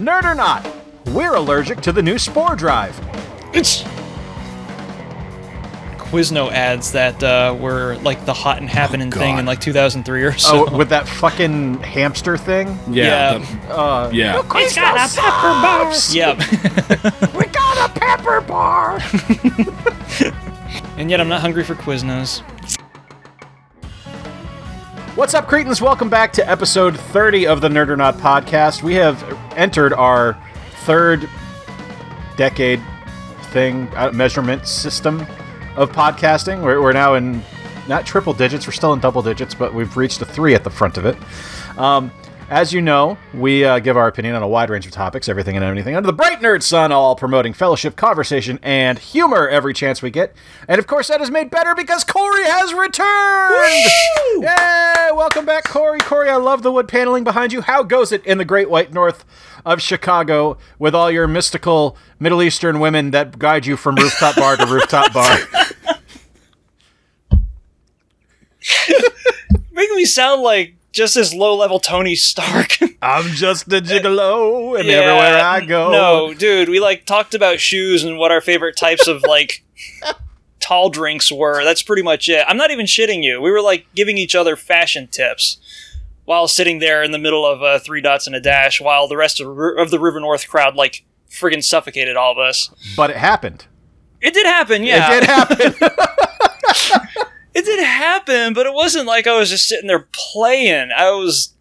Nerd or not, we're allergic to the new Spore Drive. It's Quizno ads that uh, were like the hot and happening thing in like 2003 or so. Oh, with that fucking hamster thing? Yeah. Yeah. the- Uh, yeah. It's got a pepper bar. Yep. We got a pepper bar. and yet I'm not hungry for Quiznos. What's up, Cretans? Welcome back to episode 30 of the Nerd or Not podcast. We have entered our third decade thing, uh, measurement system of podcasting. We're, we're now in not triple digits, we're still in double digits, but we've reached a three at the front of it. Um, as you know, we uh, give our opinion on a wide range of topics, everything and anything under the bright nerd sun, all promoting fellowship, conversation, and humor every chance we get. And of course, that is made better because Corey has returned! Yay! Welcome back, Corey. Corey, I love the wood paneling behind you. How goes it in the Great White North of Chicago with all your mystical Middle Eastern women that guide you from rooftop bar to rooftop bar? Making me sound like just this low level Tony Stark. I'm just a gigolo, and Yeah, everywhere I go. No, dude, we like talked about shoes and what our favorite types of like tall drinks were. That's pretty much it. I'm not even shitting you. We were like giving each other fashion tips while sitting there in the middle of uh, three dots and a dash, while the rest of, of the River North crowd like friggin' suffocated all of us. But it happened. It did happen, yeah. It did happen. It did happen, but it wasn't like I was just sitting there playing. I was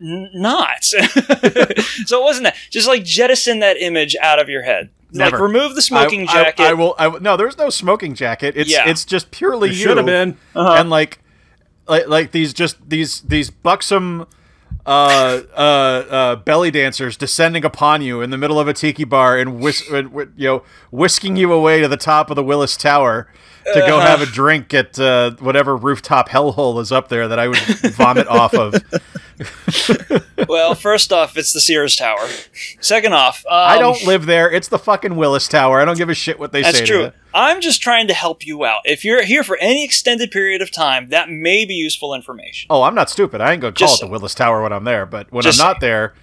n- not. so it wasn't that. Just like jettison that image out of your head. Never. Like remove the smoking I, I- jacket. I, will. I will. No, there's no smoking jacket. It's Yeah. it's just purely you. Should have been. And like, like, like these just these these buxom. Uh, uh, uh, belly dancers descending upon you in the middle of a tiki bar and whis- uh, you know whisking you away to the top of the Willis Tower to go have a drink at uh, whatever rooftop hellhole is up there that I would vomit off of. well, first off, it's the Sears Tower. Second off, um, I don't live there. It's the fucking Willis Tower. I don't give a shit what they That's say. That's true. To. I'm just trying to help you out. If you're here for any extended period of time, that may be useful information. Oh, I'm not stupid. I ain't gonna call Just it the Willis Tower when I'm there. But when I'm not saying. there,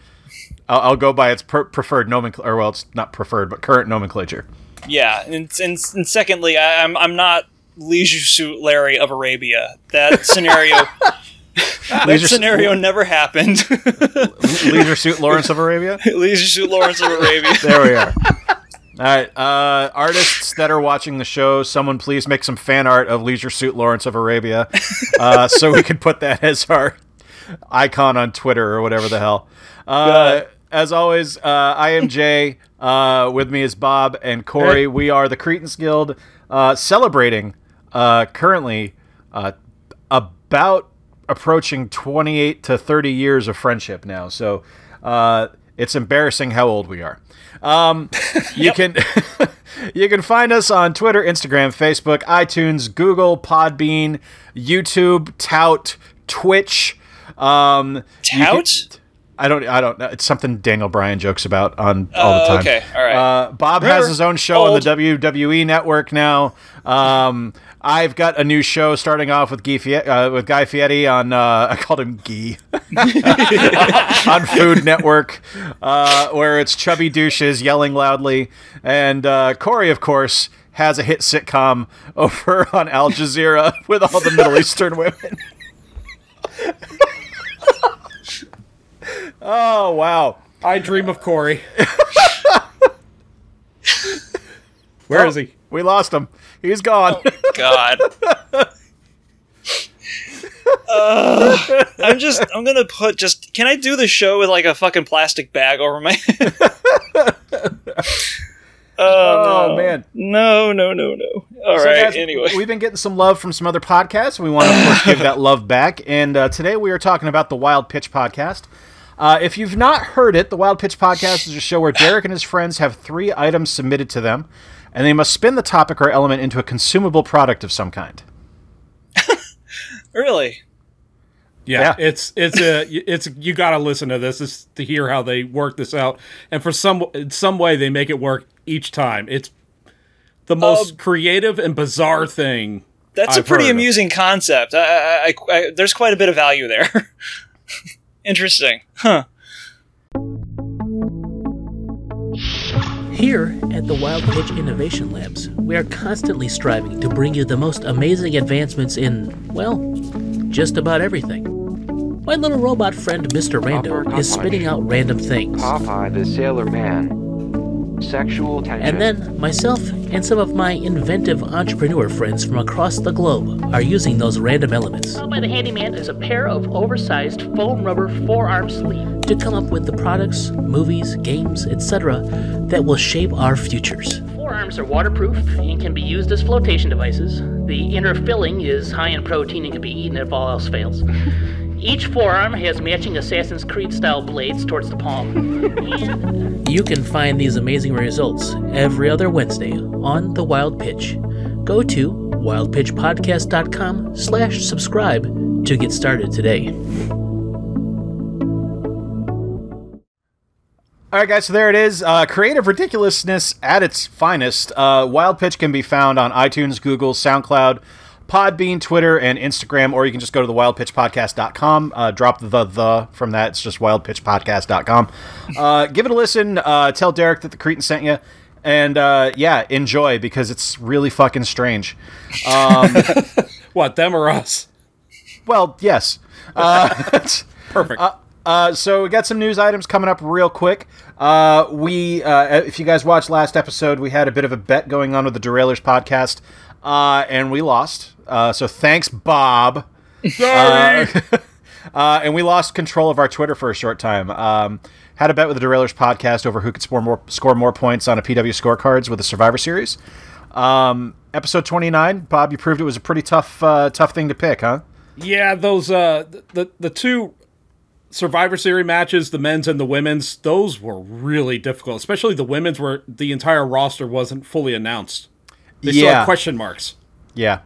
I'll, I'll go by its per- preferred nomenclature. Or well, it's not preferred, but current nomenclature. Yeah, and, and, and secondly, I, I'm I'm not Leisure Suit Larry of Arabia. That scenario. that Leisure- scenario never happened. Leisure Suit Lawrence of Arabia. Leisure Suit Lawrence of Arabia. There we are. All right, uh, artists that are watching the show, someone please make some fan art of Leisure Suit Lawrence of Arabia, uh, so we can put that as our icon on Twitter or whatever the hell. Uh, as always, uh, I am Jay. Uh, with me is Bob and Corey. Hey. We are the Cretans Guild, uh, celebrating uh, currently uh, about approaching 28 to 30 years of friendship now. So uh, it's embarrassing how old we are. Um, you can you can find us on Twitter, Instagram, Facebook, iTunes, Google, Podbean, YouTube, Tout, Twitch. Um, Tout? I don't. I don't know. It's something Daniel Bryan jokes about on all the Oh, time. okay. All right. Uh, Bob has his own show on the WWE Network now. Um, I've got a new show starting off with Guy Fieri, uh, with Guy Fieri on. Uh, I called him Guy on Food Network, uh, where it's chubby douches yelling loudly, and uh, Corey, of course, has a hit sitcom over on Al Jazeera with all the Middle Eastern women. Oh wow! I dream of Corey. Where is he? We lost him. He's gone. God. Uh, I'm just. I'm gonna put just. Can I do the show with like a fucking plastic bag over my? oh, oh no. man. No, no, no, no. All right. So, guys, anyway, we've been getting some love from some other podcasts. We want to, of course, give that love back. And uh, today we are talking about the Wild Pitch podcast. Uh, if you've not heard it, the Wild Pitch podcast is a show where Derek and his friends have three items submitted to them, and they must spin the topic or element into a consumable product of some kind. really. Yeah, Yeah. it's it's a it's you got to listen to this is to hear how they work this out, and for some in some way they make it work each time. It's the most creative and bizarre thing. That's I've a pretty heard of. amusing concept. I, I, I, I, there's quite a bit of value there. Interesting. Huh. Here at the Wild Pitch Innovation Labs, we are constantly striving to bring you the most amazing advancements in, well, just about everything. My little robot friend Mr. Rando is spinning out random things. Popeye the Sailor Man Sexual tension. And then myself and some of my inventive entrepreneur friends from across the globe are using those random elements. By the handyman is a pair of oversized foam rubber forearm sleeves to come up with the products, movies, games, etc. that will shape our futures. Forearms are waterproof and can be used as flotation devices. The inner filling is high in protein and can be eaten if all else fails. Each forearm has matching Assassin's Creed style blades towards the palm. You can find these amazing results every other Wednesday on The Wild Pitch. Go to wildpitchpodcast.com slash subscribe to get started today. All right, guys. So there it is. Uh, creative ridiculousness at its finest. Uh, Wild Pitch can be found on iTunes, Google, SoundCloud, Podbean, Twitter, and Instagram, or you can just go to the wildpitchpodcast.com. Uh, drop the the from that. It's just wildpitchpodcast.com. Uh, give it a listen. Uh, tell Derek that the Cretan sent you. And uh, yeah, enjoy because it's really fucking strange. Um, What, them or us? well, yes. Uh, Perfect. Uh, so we got some news items coming up real quick. Uh, we, uh, if you guys watched last episode, we had a bit of a bet going on with the Derailers podcast, uh, and we lost. Uh, so thanks, Bob. Sorry. Uh, and we lost control of our Twitter for a short time. Um, had a bet with the Derailers podcast over who could score more score more points on a PW scorecards with the Survivor Series. Um, episode twenty nine, Bob, you proved it was a pretty tough uh, tough thing to pick, huh? Yeah, those uh the the two Survivor Series matches, the men's and the women's, those were really difficult. Especially the women's, where the entire roster wasn't fully announced. They still Yeah. question marks. Yeah.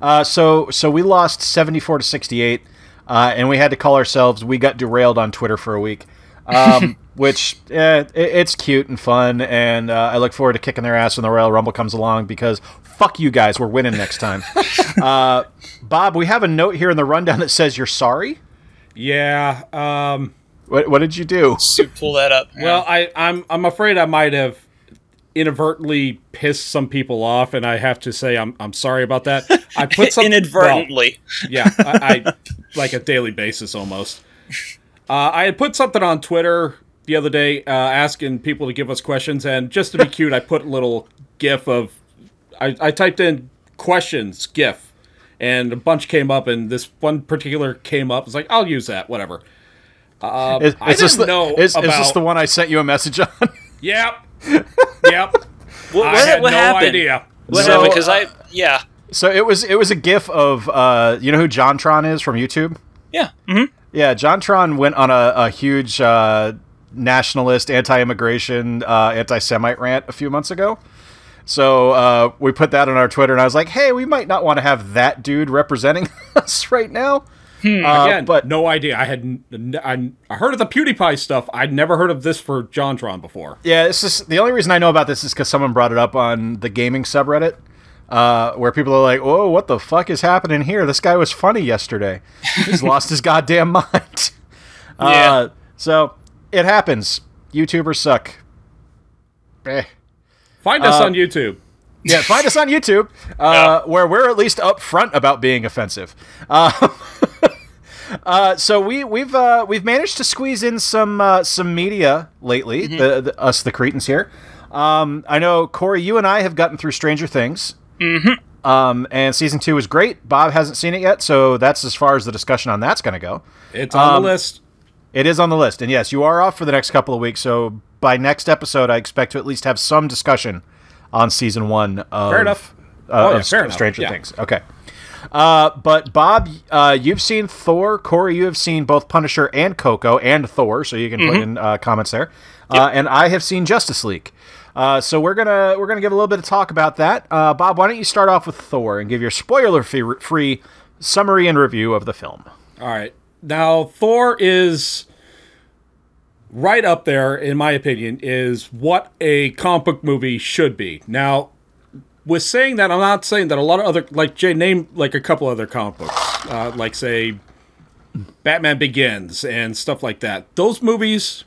Uh, so so we lost seventy four to sixty eight, uh, and we had to call ourselves. We got derailed on Twitter for a week, um, which eh, it, it's cute and fun, and uh, I look forward to kicking their ass when the Royal Rumble comes along because fuck you guys, we're winning next time. uh, Bob, we have a note here in the rundown that says you're sorry. Yeah. Um, What, what did you do? So pull that up. well, I, I'm I'm afraid I might have inadvertently pissed some people off, and I have to say I'm I'm sorry about that. I put some inadvertently. well, yeah, I, I like a daily basis almost. Uh, I had put something on Twitter the other day uh, asking people to give us questions, and just to be cute, I put a little GIF of I, I typed in questions GIF, and a bunch came up, and this one particular came up. It's like I'll use that, whatever. Uh, Is, I is this didn't the, know is, is this the one I sent you a message on? Yep. Yep. What, I what, had what no happened? idea. What So, happened? Because I yeah so it was it was a GIF of uh, you know who JonTron is from YouTube. yeah. hmm Yeah, JonTron went on a, a huge uh, nationalist, anti-immigration, uh, anti-Semite rant a few months ago. So uh, we put that on our Twitter, and I was like, "Hey, we might not want to have that dude representing us right now." Uh, Again, but no idea. I had n- n- I, I heard of the PewDiePie stuff. I'd never heard of this for JonTron before. yeah, this is the only reason I know about this is because someone brought it up on the gaming subreddit, uh, where people are like, "Whoa, what the fuck is happening here? This guy was funny yesterday. He's lost his goddamn mind." Yeah. Uh, so it happens. YouTubers suck. Eh. Find us Uh, on YouTube. Yeah, find us on YouTube, uh, where we're at least upfront about being offensive. Uh, uh, so we we've uh, we've managed to squeeze in some uh, some media lately. The, the us the Cretans here. Um, I know Corey, you and I have gotten through Stranger Things. Mm-hmm. Um, and season two is great. Bob hasn't seen it yet, so that's as far as the discussion on that's going to go. It's on um, the list. It is on the list, and yes, you are off for the next couple of weeks. So by next episode, I expect to at least have some discussion on season one of Fair enough. uh, Oh, yeah, of fair enough, Stranger yeah. Things. Okay. Uh, but Bob, uh, you've seen Thor. Corey, you have seen both Punisher and Coco and Thor, so you can put in uh, comments there. Uh, and I have seen Justice League. Uh, so we're gonna we're gonna give a little bit of talk about that. Uh, Bob, why don't you start off with Thor and give your spoiler free, free summary and review of the film? All right. Now, Thor is right up there, in my opinion, is what a comic book movie should be. Now, with saying that, I'm not saying that a lot of other, like Jay, name like a couple other comic books, uh, like say Batman Begins and stuff like that. Those movies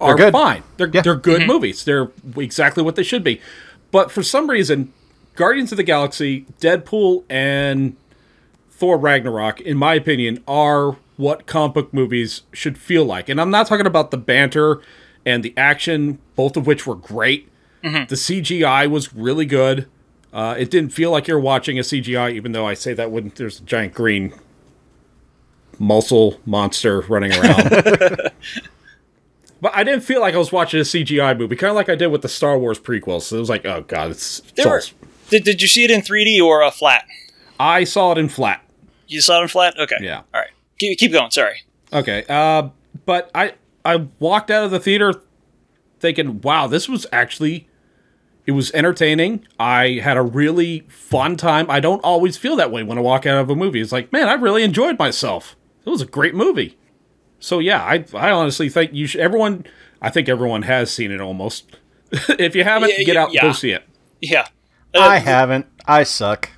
are good. fine. They're Yeah. they're good movies. They're exactly what they should be. But for some reason, Guardians of the Galaxy, Deadpool, and Thor Ragnarok, in my opinion, are what comic book movies should feel like. And I'm not talking about the banter and the action, both of which were great. The CGI was really good. Uh, it didn't feel like you're watching a CGI, even though I say that when there's a giant green muscle monster running around. but I didn't feel like I was watching a CGI movie, kind of like I did with the Star Wars prequels. So It was like, oh god, it's, it's were, did, did you see it in 3D or uh, flat? I saw it in flat. You saw it in flat? Okay. Yeah. All right. Keep, keep going. Sorry. Okay. Uh, but I I walked out of the theater thinking, wow, this was actually it was entertaining. I had a really fun time. I don't always feel that way when I walk out of a movie. It's like, man, I really enjoyed myself. It was a great movie. So yeah, I I honestly think you should. Everyone, I think everyone has seen it almost. if you haven't, Yeah, get yeah, out and go see it. Yeah. Uh, I haven't. I suck.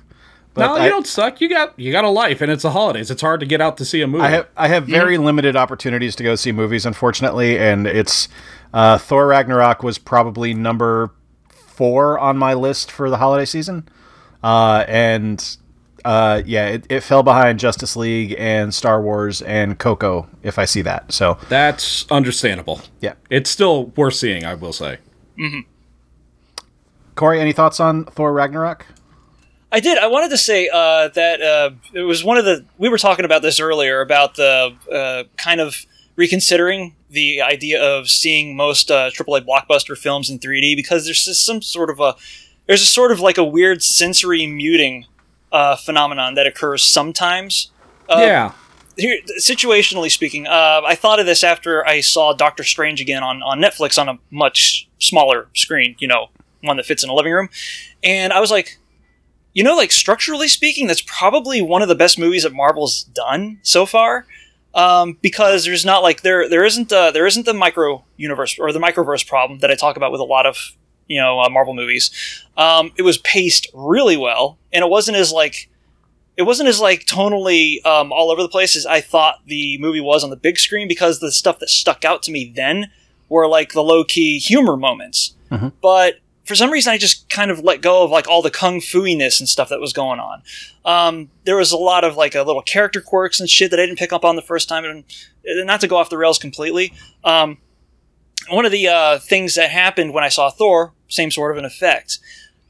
But no, I, you don't suck. You got you got a life, and it's the holidays. It's hard to get out to see a movie. I have I have very limited opportunities to go see movies, unfortunately, and it's uh, Thor Ragnarok was probably number four on my list for the holiday season, uh, and uh, yeah, it, it fell behind Justice League and Star Wars and Coco. If I see that, so That's understandable. yeah. It's still worth seeing, I will say. Corey, any thoughts on Thor Ragnarok? I did. I wanted to say uh, that uh, it was one of the. We were talking about this earlier about the uh, kind of reconsidering the idea of seeing most uh, AAA blockbuster films in 3D because there's just some sort of a. There's a sort of like a weird sensory muting uh, phenomenon that occurs sometimes. Uh, yeah. here, situationally speaking, uh, I thought of this after I saw Doctor Strange again on, on Netflix on a much smaller screen, you know, one that fits in a living room. And I was like, you know, like structurally speaking, that's probably one of the best movies that Marvel's done so far. Um, because there's not like there there isn't uh there isn't the micro universe or the microverse problem that I talk about with a lot of you know uh, Marvel movies. Um, it was paced really well, and it wasn't as like it wasn't as like tonally um, all over the place as I thought the movie was on the big screen because the stuff that stuck out to me then were like the low key humor moments. But for some reason, I just kind of let go of like all the kung fu-iness and stuff that was going on. Um, there was a lot of like a little character quirks and shit that I didn't pick up on the first time, and not to go off the rails completely. Um, one of the uh, things that happened when I saw Thor, same sort of an effect.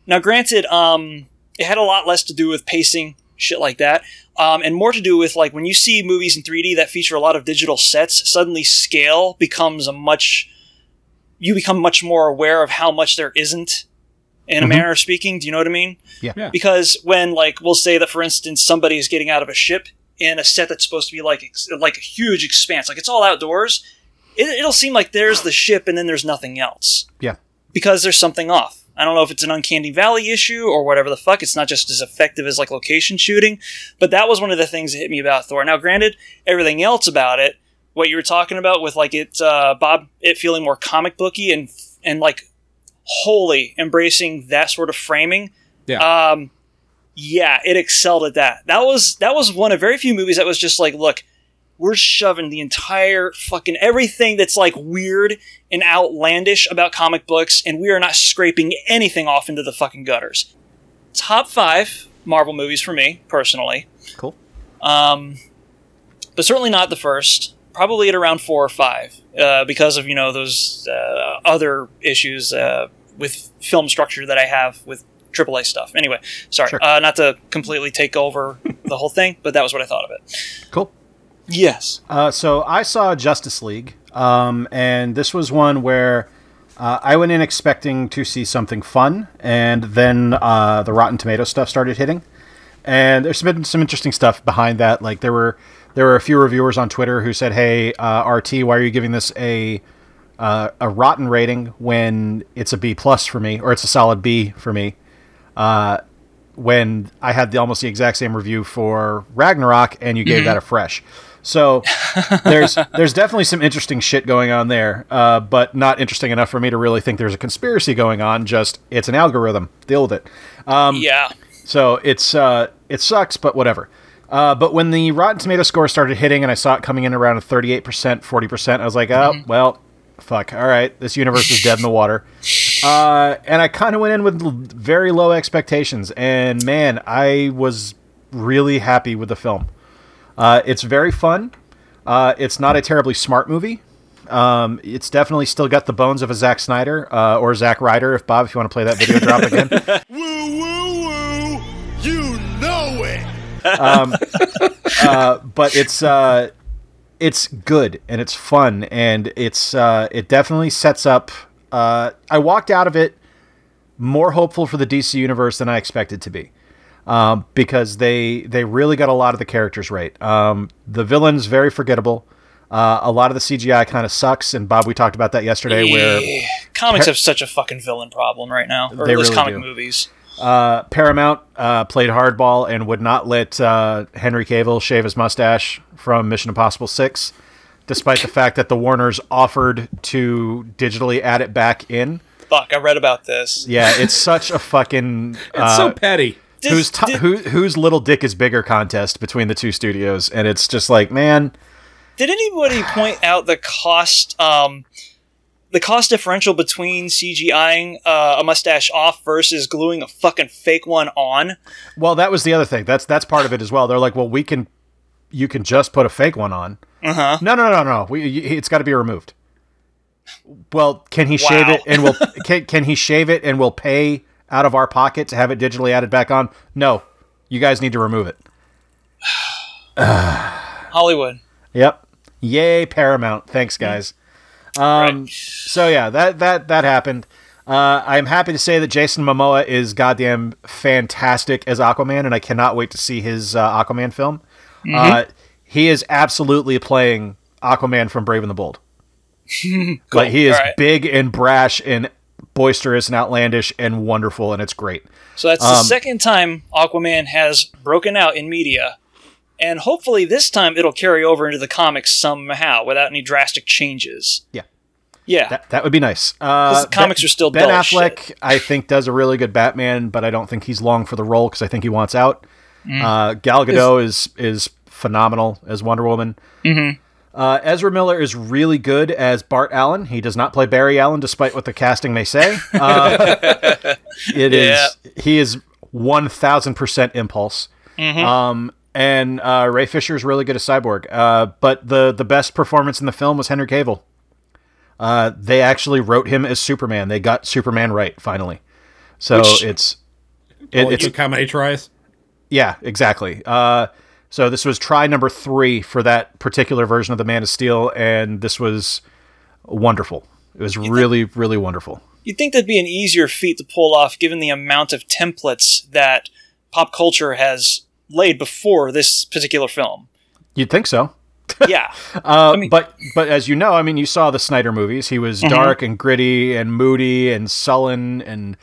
Now, granted, um, it had a lot less to do with pacing, shit like that, um, and more to do with like when you see movies in 3D that feature a lot of digital sets, suddenly scale becomes a much. You become much more aware of how much there isn't, in a mm-hmm. manner of speaking. Do you know what I mean? Yeah. Yeah. Because when, like, we'll say that, for instance, somebody is getting out of a ship in a set that's supposed to be like ex- like a huge expanse, like it's all outdoors, it, it'll seem like there's the ship and then there's nothing else Yeah. because there's something off. I don't know if it's an uncanny valley issue or whatever the fuck. It's not just as effective as like location shooting, but that was one of the things that hit me about Thor. Now, granted, everything else about it, what you were talking about with like it, uh, Bob, it feeling more comic booky and and like wholly embracing that sort of framing. Yeah. Um, yeah, it excelled at that. That was that was one of very few movies that was just like, look, we're shoving the entire fucking everything that's like weird and outlandish about comic books, and we are not scraping anything off into the fucking gutters. Top five Marvel movies for me personally, Cool. um, but certainly not the first. Probably at around four or five, uh, because of you know those uh, other issues uh, with film structure that I have with AAA stuff. Anyway, sorry, Sure. uh, not to completely take over the whole thing, but that was what I thought of it. Cool. Yes. Uh, so I saw Justice League, um, and this was one where uh, I went in expecting to see something fun, and then uh, the Rotten Tomato stuff started hitting. And there's been some interesting stuff behind that. Like there were there were a few reviewers on Twitter who said, "Hey, uh, RT, why are you giving this a uh, a rotten rating when it's a B plus for me, or it's a solid B for me?" Uh, when I had the almost the exact same review for Ragnarok, and you gave that a fresh. So there's there's definitely some interesting shit going on there, uh, but not interesting enough for me to really think there's a conspiracy going on. Just it's an algorithm. Deal with it. yeah. So it's uh, it sucks, but whatever. Uh, but when the Rotten Tomato score started hitting, and I saw it coming in around a 38%, 40%, I was like, oh, well, fuck, all right, this universe is dead in the water. Uh, and I kind of went in with l- very low expectations, and man, I was really happy with the film. Uh, it's very fun. Uh, it's not a terribly smart movie. Um, it's definitely still got the bones of a Zack Snyder uh, or Zack Ryder. If Bob, if you want to play that video drop again, Woo woo woo! Know it! but it's uh, it's good and it's fun and it's uh, it definitely sets up. Uh, I walked out of it more hopeful for the DC universe than I expected to be. Um, because they they really got a lot of the characters right. Um, the villain's very forgettable. Uh, a lot of the CGI kind of sucks, and Bob, we talked about that yesterday. Where Eh, comics have such a fucking villain problem right now, or They at least really comic do. movies. Uh, Paramount uh, played hardball and would not let uh, Henry Cavill shave his mustache from Mission Impossible Six, despite the fact that the Warners offered to digitally add it back in. Fuck, I read about this. Yeah, it's such a fucking It's uh, so petty. Did- whose t- did- who, whose little dick is bigger contest between the two studios, and it's just like, man, Did anybody point out the cost, um, the cost differential between CGIing uh, a mustache off versus gluing a fucking fake one on? Well, that was the other thing. That's that's part of it as well. They're like, well, we can, you can just put a fake one on. Uh huh. No, no, no, no. We, it's got to be removed. Well, can he shave it and we'll can, can he shave it and we'll pay out of our pocket to have it digitally added back on? No, you guys need to remove it. Hollywood. Yep. Yay, Paramount. Thanks, guys. Um, Right. So yeah, that that that happened. Uh, I'm happy to say that Jason Momoa is goddamn fantastic as Aquaman, and I cannot wait to see his uh, Aquaman film. Uh, he is absolutely playing Aquaman from Brave and the Bold. Like he is right. big and brash and boisterous and outlandish and wonderful, and it's great. So that's Um, the second time Aquaman has broken out in media. And hopefully this time it'll carry over into the comics somehow without any drastic changes. Yeah. Yeah. That, that would be nice. Uh, the comics Ben- are still Ben Affleck. shit. I think does a really good Batman, but I don't think he's long for the role because I think he wants out. Mm. Uh, Gal Gadot is is phenomenal as Wonder Woman. Mm-hmm. Uh, Ezra Miller is really good as Bart Allen. He does not play Barry Allen, despite what the casting may say. Uh, it is Yeah. he is one thousand percent impulse. Mm-hmm. Um, and uh, Ray Fisher is really good as Cyborg. Uh, but the the best performance in the film was Henry Cavill. Uh, they actually wrote him as Superman. They got Superman right finally. So Which- it's it, It it's took how many tries? yeah, exactly. Uh, so this was try number three for that particular version of the Man of Steel, and this was wonderful. It was really, really wonderful. You'd think that'd be an easier feat to pull off given the amount of templates that pop culture has laid before this particular film. You'd think so. Yeah. Uh, mean- but but as you know, I mean, you saw the Snyder movies. He was dark and gritty and moody and sullen and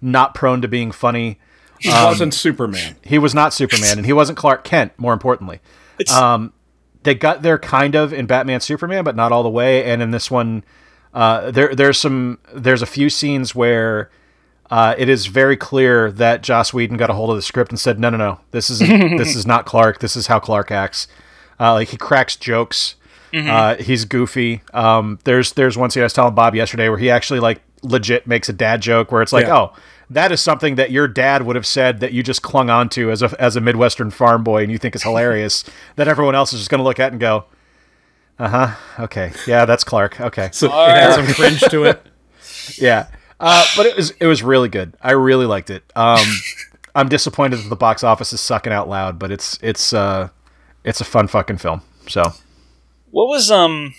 not prone to being funny. He Um, wasn't Superman. He was not Superman, and he wasn't Clark Kent. More importantly, It's Um, they got there kind of in Batman Superman, but not all the way. And in this one, uh, there there's some there's a few scenes where uh, it is very clear that Joss Whedon got a hold of the script and said, no, no, no, this is this is not Clark. This is how Clark acts. Uh, like he cracks jokes. Uh, he's goofy. Um, there's there's one scene I was telling Bob yesterday where he actually like legit makes a dad joke where it's like, Yeah. oh, that is something that your dad would have said that you just clung onto as a as a Midwestern farm boy and you think is hilarious that everyone else is just going to look at and go, uh huh, okay, yeah, that's Clark, okay, So it has some cringe to it. yeah. Uh, but it was it was really good. I really liked it. Um, I'm disappointed that the box office is sucking out loud, but it's it's uh, it's a fun fucking film. So what was um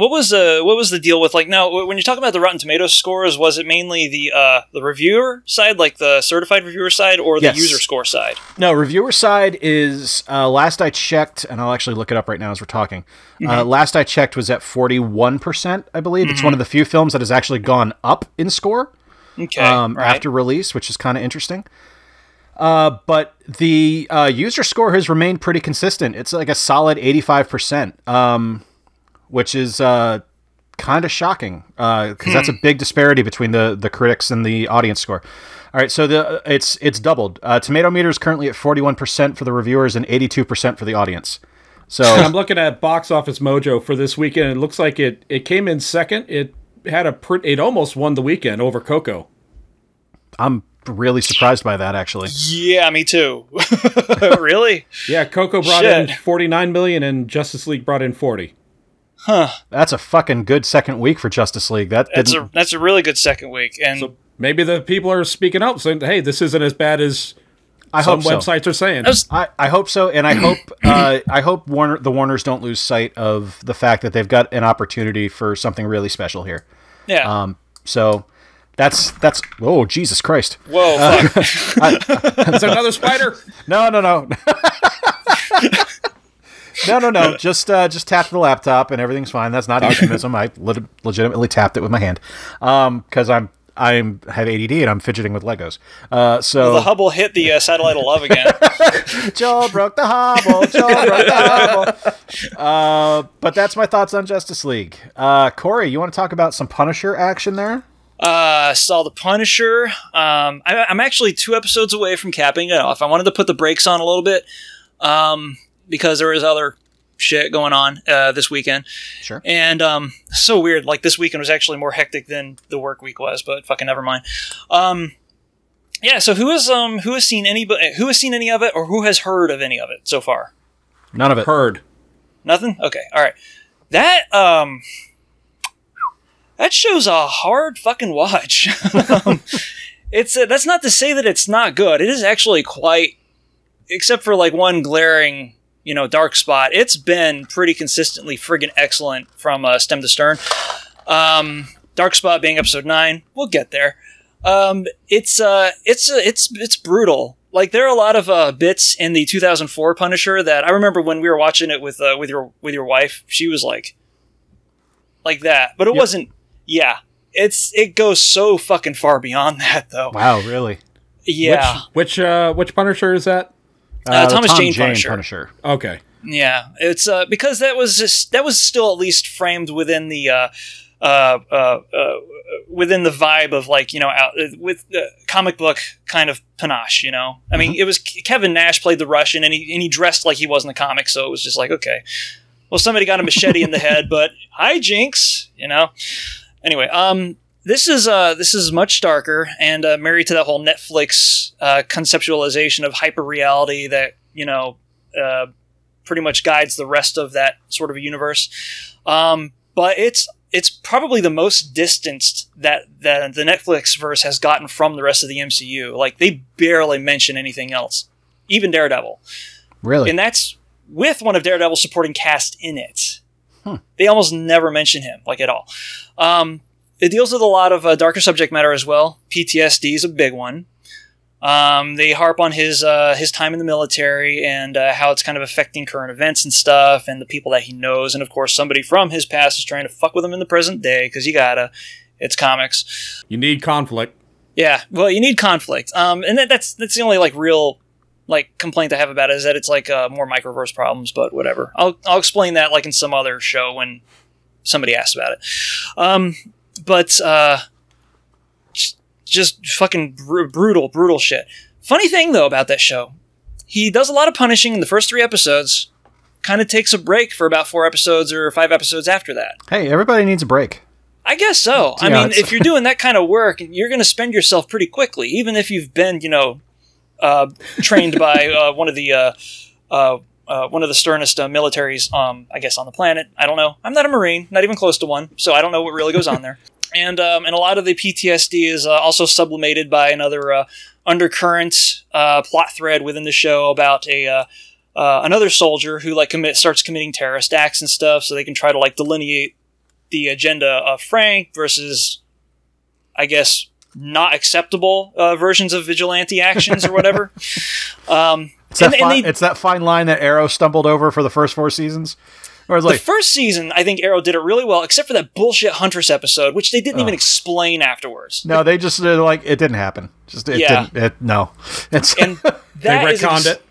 what was uh what was the deal with like now when you're talking about the Rotten Tomatoes scores was it mainly the uh the reviewer side like the certified reviewer side or the Yes. user score side? No, reviewer side is uh, last I checked, and I'll actually look it up right now as we're talking. Uh, last I checked was at forty one percent, I believe. It's one of the few films that has actually gone up in score Okay. um, right. after release, which is kind of interesting. Uh, but the uh, user score has remained pretty consistent. It's like a solid eighty five percent, um, which is uh, kind of shocking because that's a big disparity between the the critics and the audience score. All right, so the it's it's doubled. Uh, tomato meter is currently at forty one percent for the reviewers and eighty two percent for the audience. So I'm looking at Box Office Mojo for this weekend. It looks like it it came in second. It had a pr- it almost won the weekend over Coco. I'm really surprised by that, actually. Yeah, me too. really? Yeah, Coco brought in 49 million and Justice League brought in 40. That's a fucking good second week for Justice League. That That's a that's a really good second week. And So maybe the people are speaking up saying, "Hey, this isn't as bad as I some hope so. websites are saying." I was I, I hope so, and I hope uh, I hope Warner the Warners don't lose sight of the fact that they've got an opportunity for something really special here. yeah. Um, so that's that's oh Jesus Christ! Whoa, uh, fuck. Is there another spider? No, no, no, no, no, no. Just uh, just tap the laptop and everything's fine. That's not euphemism. I lit- legitimately tapped it with my hand because I'm I'm have ADD and I'm fidgeting with Legos. Uh, so the Hubble hit the uh, satellite of love again. Joel broke the Hubble. Joel broke the Hubble. Uh, but that's my thoughts on Justice League. Uh, Corey, you want to talk about some Punisher action there? uh, saw the Punisher. Um, I, I'm actually two episodes away from capping it off. I wanted to put the brakes on a little bit um, because there was other shit going on uh, this weekend. Sure. And um, so weird. Like this weekend was actually more hectic than the work week was, but fucking never mind. Um, yeah. So who has um who has seen any who has seen any of it or who has heard of any of it so far? None of it. Heard. Nothing. Okay. All right. That um that show's a hard fucking watch. um, it's uh, that's not to say that it's not good. It is actually quite, except for like one glaring you know dark spot. It's been pretty consistently friggin' excellent from uh, stem to stern. Um, dark spot being episode nine. We'll get there. Um, it's uh, it's uh, it's it's brutal. Like there are a lot of uh, bits in the 2004 Punisher that I remember when we were watching it with uh, with your with your wife. She was like, like that, but it wasn't. Yeah, it's it goes so fucking far beyond that though. Wow, really? Yeah, Which uh, which Punisher is that? Uh, Thomas Tom Jane Jane Punisher. Okay. Yeah, it's uh, because that was just that was still at least framed within the uh, uh, uh, uh, within the vibe of like you know out, with the comic book kind of panache. You know, I mean, it was Kevin Nash played the Russian and he and he dressed like he was in the comic, so it was just like okay, well somebody got a machete in the head, but hi Jinx, you know. Anyway, um, this is uh this is much darker and uh, married to that whole Netflix uh, conceptualization of hyper reality that you know. Uh, pretty much guides the rest of that sort of universe. Um, but it's it's probably the most distanced that, that the Netflix verse has gotten from the rest of the MCU. Like they barely mention anything else, even Daredevil, Really? and that's with one of Daredevil's supporting cast in it. They almost never mention him, like at all. Um, it deals with a lot of uh, darker subject matter as well. PTSD is a big one. Um, they harp on his uh, his time in the military and uh, how it's kind of affecting current events and stuff, and the people that he knows, and of course somebody from his past is trying to fuck with him in the present day because you gotta. It's comics. You need conflict. Yeah, well, you need conflict. Um, and that, that's that's the only like real like complaint I have about it is that it's like uh, more microverse problems, but whatever. I'll I'll explain that like in some other show when somebody asks about it. Um, but uh, just fucking br- brutal, brutal shit. Funny thing though about that show, he does a lot of punishing in the first three episodes. Kind of takes a break for about four episodes or five episodes after that. hey, everybody needs a break. I guess so. I mean, if you're doing that kind of work, you're going to spend yourself pretty quickly, even if you've been, you know, uh, trained by uh, one of the uh, uh, one of the sternest uh, militaries, um, I guess, on the planet. I don't know. I'm not a marine, not even close to one, so I don't know what really goes on there. And um, and a lot of the PTSD is uh, also sublimated by another uh, undercurrent uh, plot thread within the show about a. Uh, uh, another soldier who like commit starts committing terrorist acts and stuff, so they can try to like delineate the agenda of Frank versus, I guess, not acceptable uh, versions of vigilante actions or whatever. Um, It's that, and- and fine, they- it's that fine line that Arrow stumbled over for the first four seasons. Where it's the like, first season, I think Arrow did it really well, except for that bullshit Huntress episode, which they didn't even explain afterwards. no, they just they're like it didn't happen. Just it Yeah. didn't. It, no, it's And They that is retconned ex- it.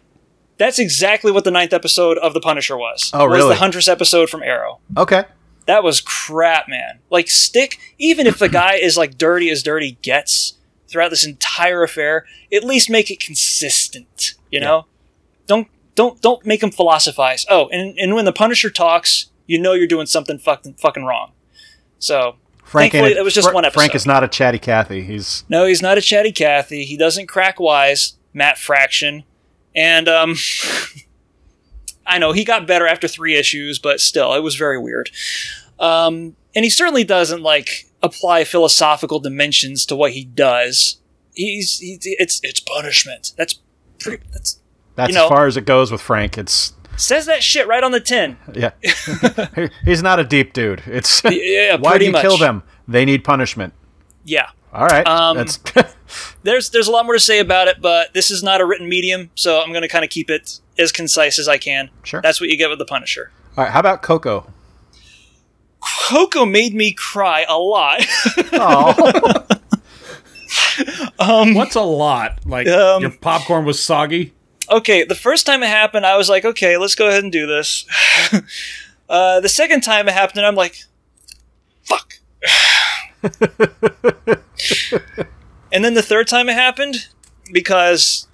That's exactly what the ninth episode of The Punisher was. Oh, Was really? the Huntress episode from Arrow. okay. That was crap, man. Like stick, even if the guy is like dirty as dirty gets throughout this entire affair, at least make it consistent. You know, don't don't don't make him philosophize. Oh, and and when the Punisher talks, you know you're doing something fucking fucking wrong. So Frank thankfully, it was just Fra- one episode. Frank is not a chatty Cathy. He's No, he's not a chatty Cathy. He doesn't crack wise. Matt Fraction, and um, I know he got better after three issues, but still, it was very weird. Um, and he certainly doesn't like apply philosophical dimensions to what he does. He's, he's it's it's punishment. That's. That's that's You know- as far as it goes with Frank. It's says that shit right on the tin. yeah. He's not a deep dude. It's Yeah, why do you much. kill them? They need punishment. Yeah. All right. Um, there's there's a lot more to say about it, but this is not a written medium, so I'm going to kind of keep it as concise as I can. Sure. That's what you get with the Punisher. all right. How about Coco? Coco made me cry a lot. Oh, What's a lot? Like Um, your popcorn was soggy. okay, the first time it happened, I was like, okay, let's go ahead and do this. uh, the second time it happened, I'm like, fuck. and then the third time it happened, because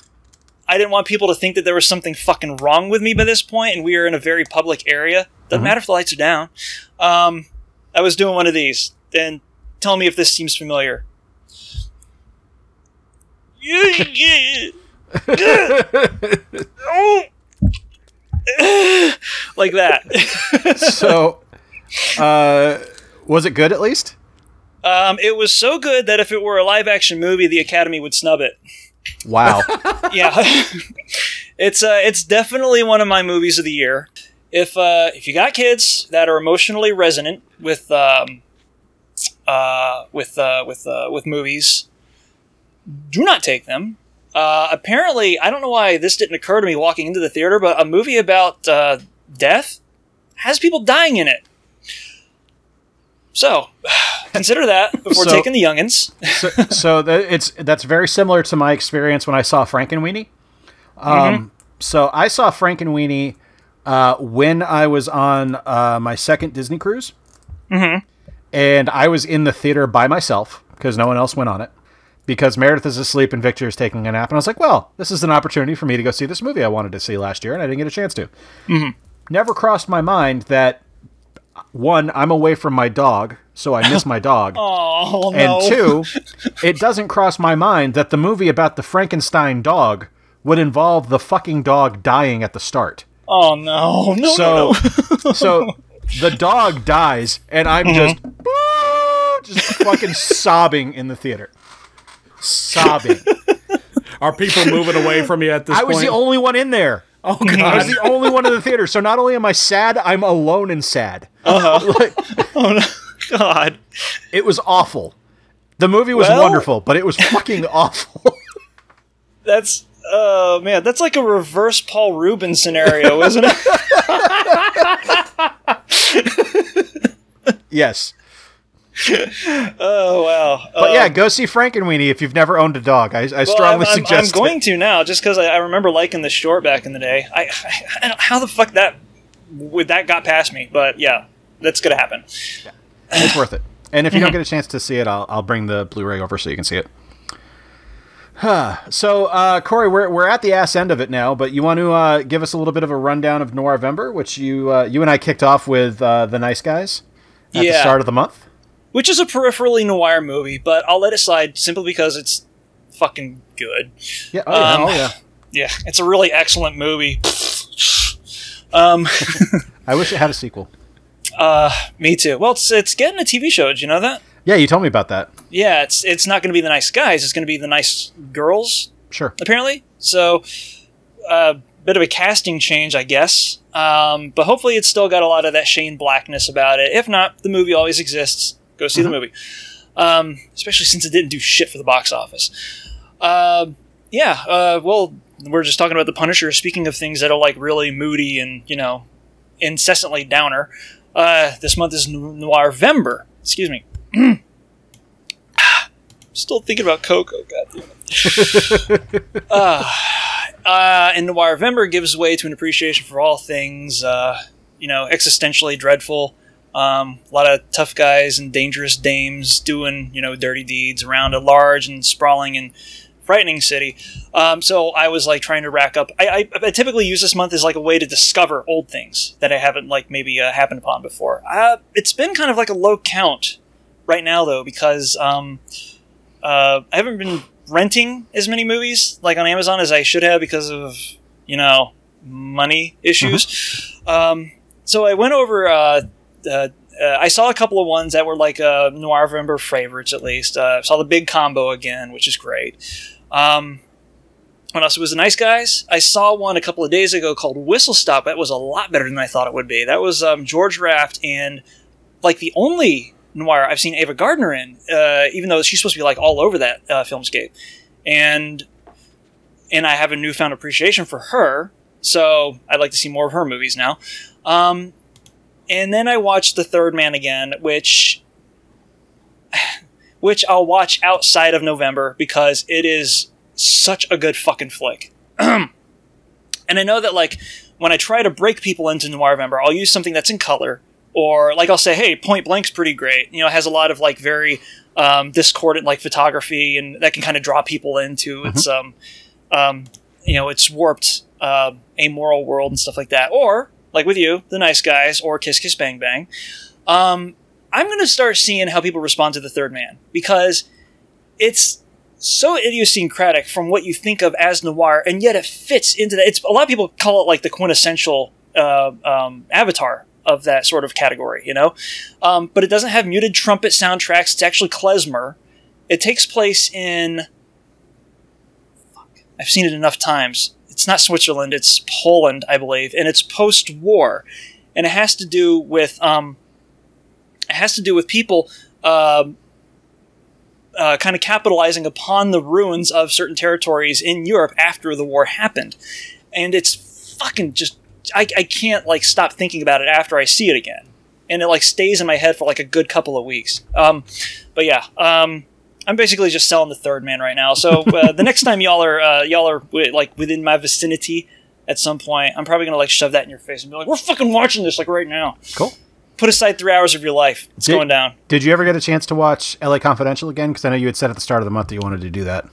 I didn't want people to think that there was something fucking wrong with me by this point, and we are in a very public area. Doesn't matter if the lights are down. Um, I was doing one of these. And tell me if this seems familiar. like that. so uh, was it good at least? Um, it was so good that if it were a live action movie, the Academy would snub it. Wow. Yeah, it's uh, it's definitely one of my movies of the year. If uh, if you got kids that are emotionally resonant with um, uh, with uh, with uh, with movies, do not take them. Uh, apparently, I don't know why this didn't occur to me walking into the theater, but a movie about uh, death has people dying in it. So, consider that before So- taking the youngins. so so that it's that's very similar to my experience when I saw Frankenweenie. Um, So I saw Frankenweenie uh, when I was on uh, my second Disney cruise, mm-hmm. and I was in the theater by myself because no one else went on it. Because Meredith is asleep and Victor is taking a nap, and I was like, "Well, this is an opportunity for me to go see this movie I wanted to see last year, and I didn't get a chance to." Mm-hmm. Never crossed my mind that one, I'm away from my dog, so I miss my dog. Oh no! And two, it doesn't cross my mind that the movie about the Frankenstein dog would involve the fucking dog dying at the start. Oh no! No! So, no, no. so the dog dies, and I'm mm-hmm. just, just fucking sobbing in the theater, sobbing. Are people moving away from you at this I point? was the only one in there. oh god. I was the only one in the theater. So not only am I sad, I'm alone and sad. Uh-huh. Like, oh God. it was awful. The movie was Well- wonderful, but it was fucking awful. That's oh man, that's like a reverse Paul Reubens scenario, isn't it? yes. oh wow. But yeah, go see Frankenweenie if you've never owned a dog. I, I Well, I'm, strongly I'm- I'm going it. to now, just because I, I remember liking the short back in the day. I, I, I don't, how the fuck that would that got past me, but yeah, that's gonna happen. It's worth it. And if you don't get a chance to see it, I'll, I'll bring the Blu-ray over so you can see it. Huh. so, uh, Corey, we're, we're at the ass end of it now, but you want to uh, give us a little bit of a rundown of Noirvember, which you uh, you and I kicked off with uh, the Nice Guys at the start of the month. Which is a peripherally noir movie, but I'll let it slide simply because it's fucking good. Yeah. Oh, yeah. Um, oh, yeah. Yeah, it's a really excellent movie. um, I wish it had a sequel. me too. Well, it's it's getting a TV show. Did you know that? Yeah, you told me about that. Yeah, it's it's not going to be the nice guys. It's going to be the nice girls, Sure. apparently. So, a uh, bit of a casting change, I guess. Um, but hopefully, it's still got a lot of that Shane Blackness about it. If not, the movie always exists. Go see the movie. Um, especially since it didn't do shit for the box office. Uh, yeah. Uh, well, we're just talking about the Punisher. Speaking of things that are like really moody and you know incessantly downer, uh, this month is Noirvember. Excuse me. Still thinking about Coco. God damn it. uh, uh, and Noirvember gives way to an appreciation for all things, uh, you know, existentially dreadful. Um, a lot of tough guys and dangerous dames doing, you know, dirty deeds around a large and sprawling and frightening city. Um, so I was like trying to rack up. I, I, I typically use this month as like a way to discover old things that I haven't like maybe uh, happened upon before. Uh, it's been kind of like a low count right now though because um, uh, I haven't been renting as many movies like on Amazon as I should have because of you know money issues. Um, so I went over. Uh, I saw a couple of ones that were like uh, Noir November favorites, at least. Uh, saw the big combo again, which is great. Um, what else? Was the Nice Guys. I saw one a couple of days ago called Whistle Stop. That was a lot better than I thought it would be. That was um, George Raft and like the only noir I've seen Ava Gardner in, uh, even though she's supposed to be like all over that uh, filmscape. And and I have a newfound appreciation for her. So I'd like to see more of her movies now. Um, and then I watched The Third Man again, which which I'll watch outside of November because it is such a good fucking flick. and I know that like when I try to break people into Noir November, I'll use something that's in color, or like I'll say, "Hey, Point Blank's pretty great." You know, it has a lot of like very um, discordant like photography, and that can kind of draw people into its um, um, you know, its warped uh, amoral world and stuff like that. Or like with you, the nice guys, or Kiss Kiss Bang Bang. Um, I'm going to start seeing how people respond to the Third Man because it's so idiosyncratic from what you think of as noir, and yet it fits into that. It's a lot of people call it like the quintessential uh, um, avatar of that sort of category, you know. Um, but it doesn't have muted trumpet soundtracks. It's actually klezmer. It takes place in. Fuck, I've seen it enough times. It's not Switzerland. It's Poland, I believe, and it's post-war, and it has to do with um, it has to do with people um, uh, kind of capitalizing upon the ruins of certain territories in Europe after the war happened. And it's fucking just, I, I can't like stop thinking about it after I see it again. And it like stays in my head for like a good couple of weeks. Um, but yeah, um, I'm basically just selling the third man right now. So uh, the next time y'all are uh, y'all are wi- like within my vicinity at some point, I'm probably gonna like shove that in your face and be like, "We're fucking watching this like right now." Cool. Put aside three hours of your life. It's Did- going down. Did you ever get a chance to watch LA Confidential again? Because I know you had said at the start of the month that you wanted to do that.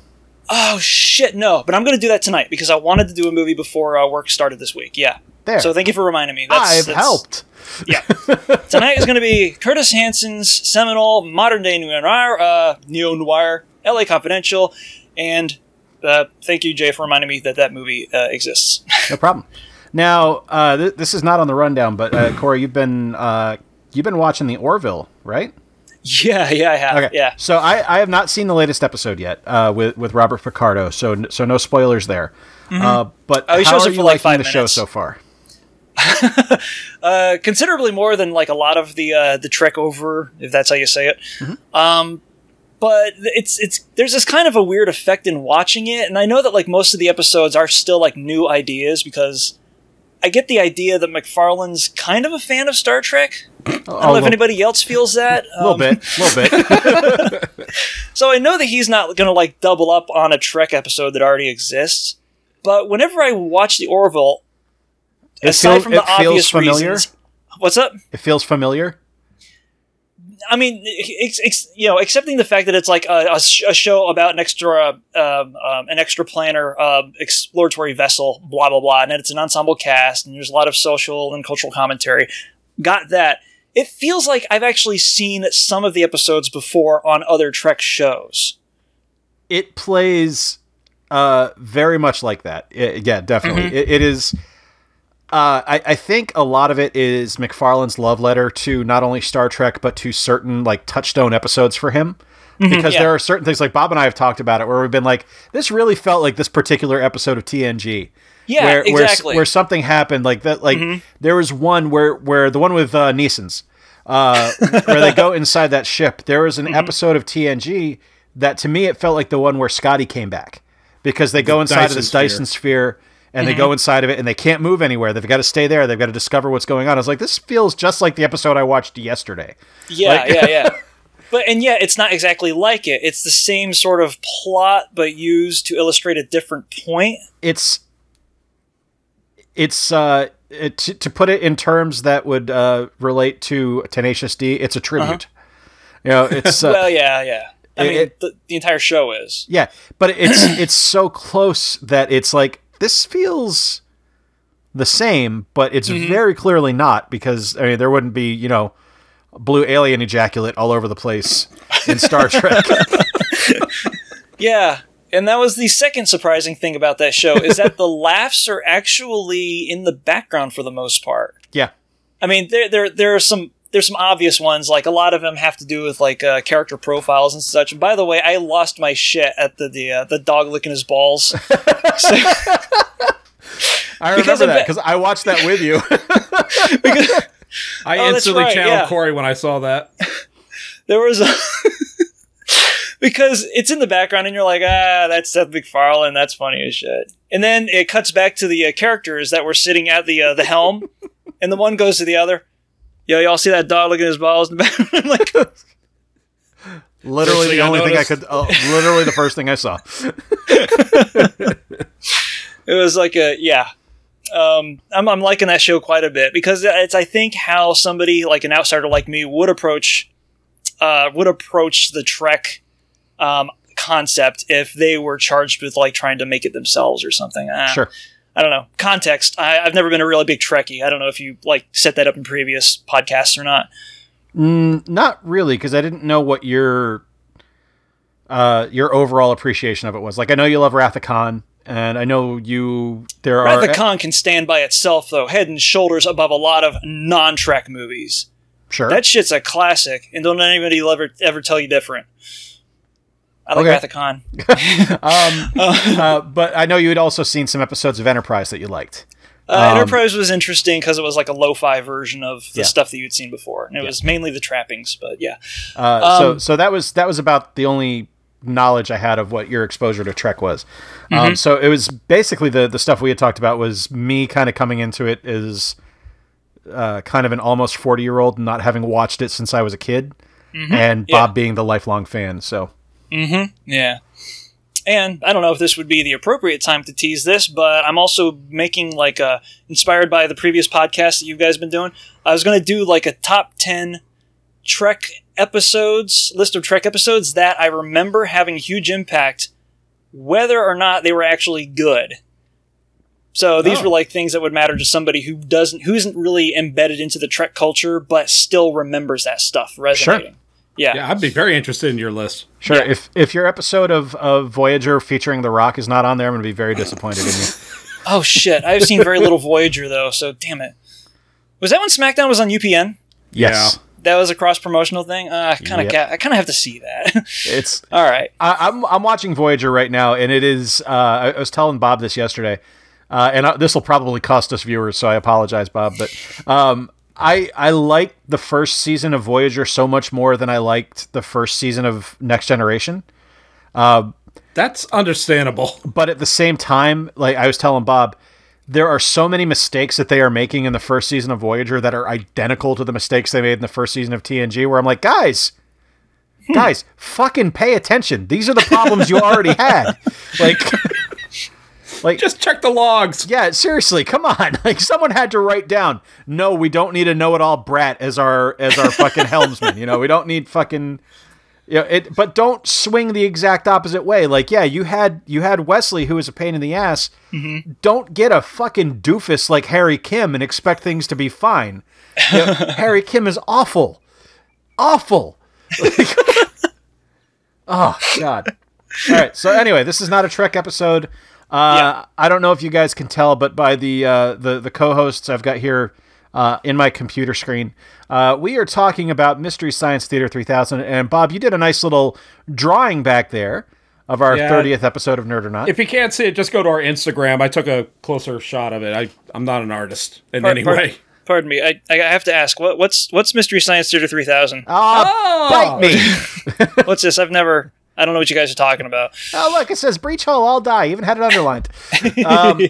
Oh shit, no! But I'm going to do that tonight because I wanted to do a movie before uh, work started this week. Yeah. There. So thank you for reminding me. That's, I've that's- helped. Yeah. tonight is going to be Curtis Hanson's seminal modern day noir, uh, neo noir, L.A. Confidential, and uh, thank you, Jay, for reminding me that that movie uh, exists. No problem. Now, uh, th- this is not on the rundown, but uh, Corey, you've been uh, you've been watching the Orville, right? yeah, yeah, I have. Okay. Yeah. So I, I have not seen the latest episode yet uh, with with Robert Picardo, so so no spoilers there. Uh, but Oh, he how shows are you for, like, liking five the show so far? uh, considerably more than like a lot of the uh, the trek over, if that's how you say it. Mm-hmm. Um, but it's it's there's this kind of a weird effect in watching it, and I know that like most of the episodes are still like new ideas because I get the idea that MacFarlane's kind of a fan of Star Trek. I don't know if anybody else feels that. A little Um, bit, a little bit. So I know that he's not going to like double up on a Trek episode that already exists. But whenever I watch the Orville, It aside feels- from the it obvious familiar? reasons, what's up? It feels familiar. I mean, ex- ex- you know, accepting the fact that it's like a, a, sh- a show about an extra, um, um, an extra planar uh, exploratory vessel, blah blah blah, and it's an ensemble cast, and there's a lot of social and cultural commentary. Got that? It feels like I've actually seen some of the episodes before on other Trek shows. It plays uh, very much like that. I- yeah, definitely. Mm-hmm. It, it is. Uh, I, I think a lot of it is MacFarlane's love letter to not only Star Trek but to certain like touchstone episodes for him. Because Mm-hmm, yeah. there are certain things like Bob and I have talked about it where we've been like, this really felt like this particular episode of TNG. Yeah, where, where exactly. Where, something happened like that. Like Mm-hmm. there was one where where the one with uh, Neeson's, uh, where they go inside that ship. There was an Mm-hmm. episode of TNG that to me it felt like the one where Scotty came back because they go inside of this Dyson Dyson sphere. And they go inside of it, and they can't move anywhere. They've got to stay there. They've got to discover what's going on. I was like, this feels just like the episode I watched yesterday. Yeah, Like- yeah, yeah. But and yet it's not exactly like it. It's the same sort of plot, but used to illustrate a different point. it's it's uh it, to, to put it in terms that would uh relate to Tenacious D, it's a tribute. You know, it's uh, well, yeah, yeah. I It- mean, it- the, the entire show is. Yeah, but it's it's so close that it's like this feels the same, but it's Mm-hmm. very clearly not because I mean there wouldn't be you know blue alien ejaculate all over the place in Star Trek. Yeah, and that was the second surprising thing about that show is that the laughs are actually in the background for the most part. yeah, I mean, there there there are some there's some obvious ones. Like a lot of them have to do with like uh, character profiles and such. And by the way, I lost my shit at the the uh, the dog licking his balls. So- I remember that- because I watched that with you. because I Oh, instantly right, channeled yeah. Corey when I saw that. there was a because it's in the background and you're like ah that's Seth MacFarlane that's funny as shit and then it cuts back to the uh, characters that were sitting at the uh, the helm and the one goes to the other yo y'all see that dog looking at his balls in the back I'm like literally First thing the I only thing I could. Uh, literally the first thing I saw. it was like a yeah um, I'm, I'm liking that show quite a bit because it's I think how somebody like an outsider like me would approach uh, would approach the Trek um, concept if they were charged with like trying to make it themselves or something. Ah, Sure. I don't know context. I, I've never been a really big Trekkie. I don't know if you like set that up in previous podcasts or not. Mm, not really, because I didn't know what your uh, your overall appreciation of it was. Like, I know you love Khan, and I know you. There Wrath are Khan can stand by itself though, head and shoulders above a lot of non-Trek movies. sure. That shit's a classic, and don't anybody ever ever tell you different. I like Okay. Khan. um, uh, but I know you had also seen some episodes of Enterprise that you liked. Uh, Um, Enterprise was interesting because it was like a lo-fi version of the Yeah. stuff that you'd seen before, and it was mainly the trappings. But yeah, Uh, so Um, so that was that was about the only knowledge I had of what your exposure to Trek was. Mm-hmm. Um, so it was basically the the stuff we had talked about was me kind of coming into it as uh, kind of an almost forty year old, not having watched it since I was a kid, Mm-hmm. and Bob being the lifelong fan. So Mm-hmm. yeah. And I don't know if this would be the appropriate time to tease this, but I'm also making like a inspired by the previous podcast that you guys been doing. I was going to do like a top 10 Trek episodes, list of Trek episodes that I remember having huge impact whether or not they were actually good. So these Oh. were like things that would matter to somebody who doesn't who isn't really embedded into the Trek culture but still remembers that stuff resonating. Yeah. Yeah, I'd be very interested in your list. sure, Yeah. if if your episode of, of Voyager featuring The Rock is not on there, I'm going to be very disappointed in you. Oh shit! I've seen very little Voyager though, so damn it. Was that when SmackDown was on UPN? Yes, That was a cross promotional thing. Uh, I kind of Yep. I kind of have to see that. it's All right. I, I'm I'm watching Voyager right now, and it is. Uh, I, I was telling Bob this yesterday, uh, and this will probably cost us viewers, so I apologize, Bob. But um, I I like the first season of Voyager so much more than I liked the first season of Next Generation. Uh, That's understandable. But at the same time, like I was telling Bob, there are so many mistakes that they are making in the first season of Voyager that are identical to the mistakes they made in the first season of TNG. Where I'm like, guys. Hmm. Guys, fucking pay attention. These are the problems you already had. Like, like Just check the logs. yeah, seriously, come on. Like someone had to write down, no, we don't need a know-it-all brat as our as our fucking helmsman. You know, we don't need fucking you know, it but don't swing the exact opposite way. Like, yeah, you had you had Wesley who was a pain in the ass. Mm-hmm. Don't get a fucking doofus like Harry Kim and expect things to be fine. You know, Harry Kim is awful. Awful. Like- oh god. All right. So anyway, this is not a Trek episode. Uh, Yeah. I don't know if you guys can tell, but by the uh, the the co-hosts I've got here uh, in my computer screen, uh, we are talking about Mystery Science Theater 3000. And Bob, you did a nice little drawing back there of our Yeah. 30th episode of Nerd or Not. If you can't see it, just go to our Instagram. I took a closer shot of it. I, I'm not an artist in Par- any par- way. Pardon me. I, I have to ask. What, what's what's Mystery Science Theater three thousand? Ah, bite me! What's this? I've never. I don't know what you guys are talking about. Oh, look, it says Breach Hole, all die. Even had it underlined. Um,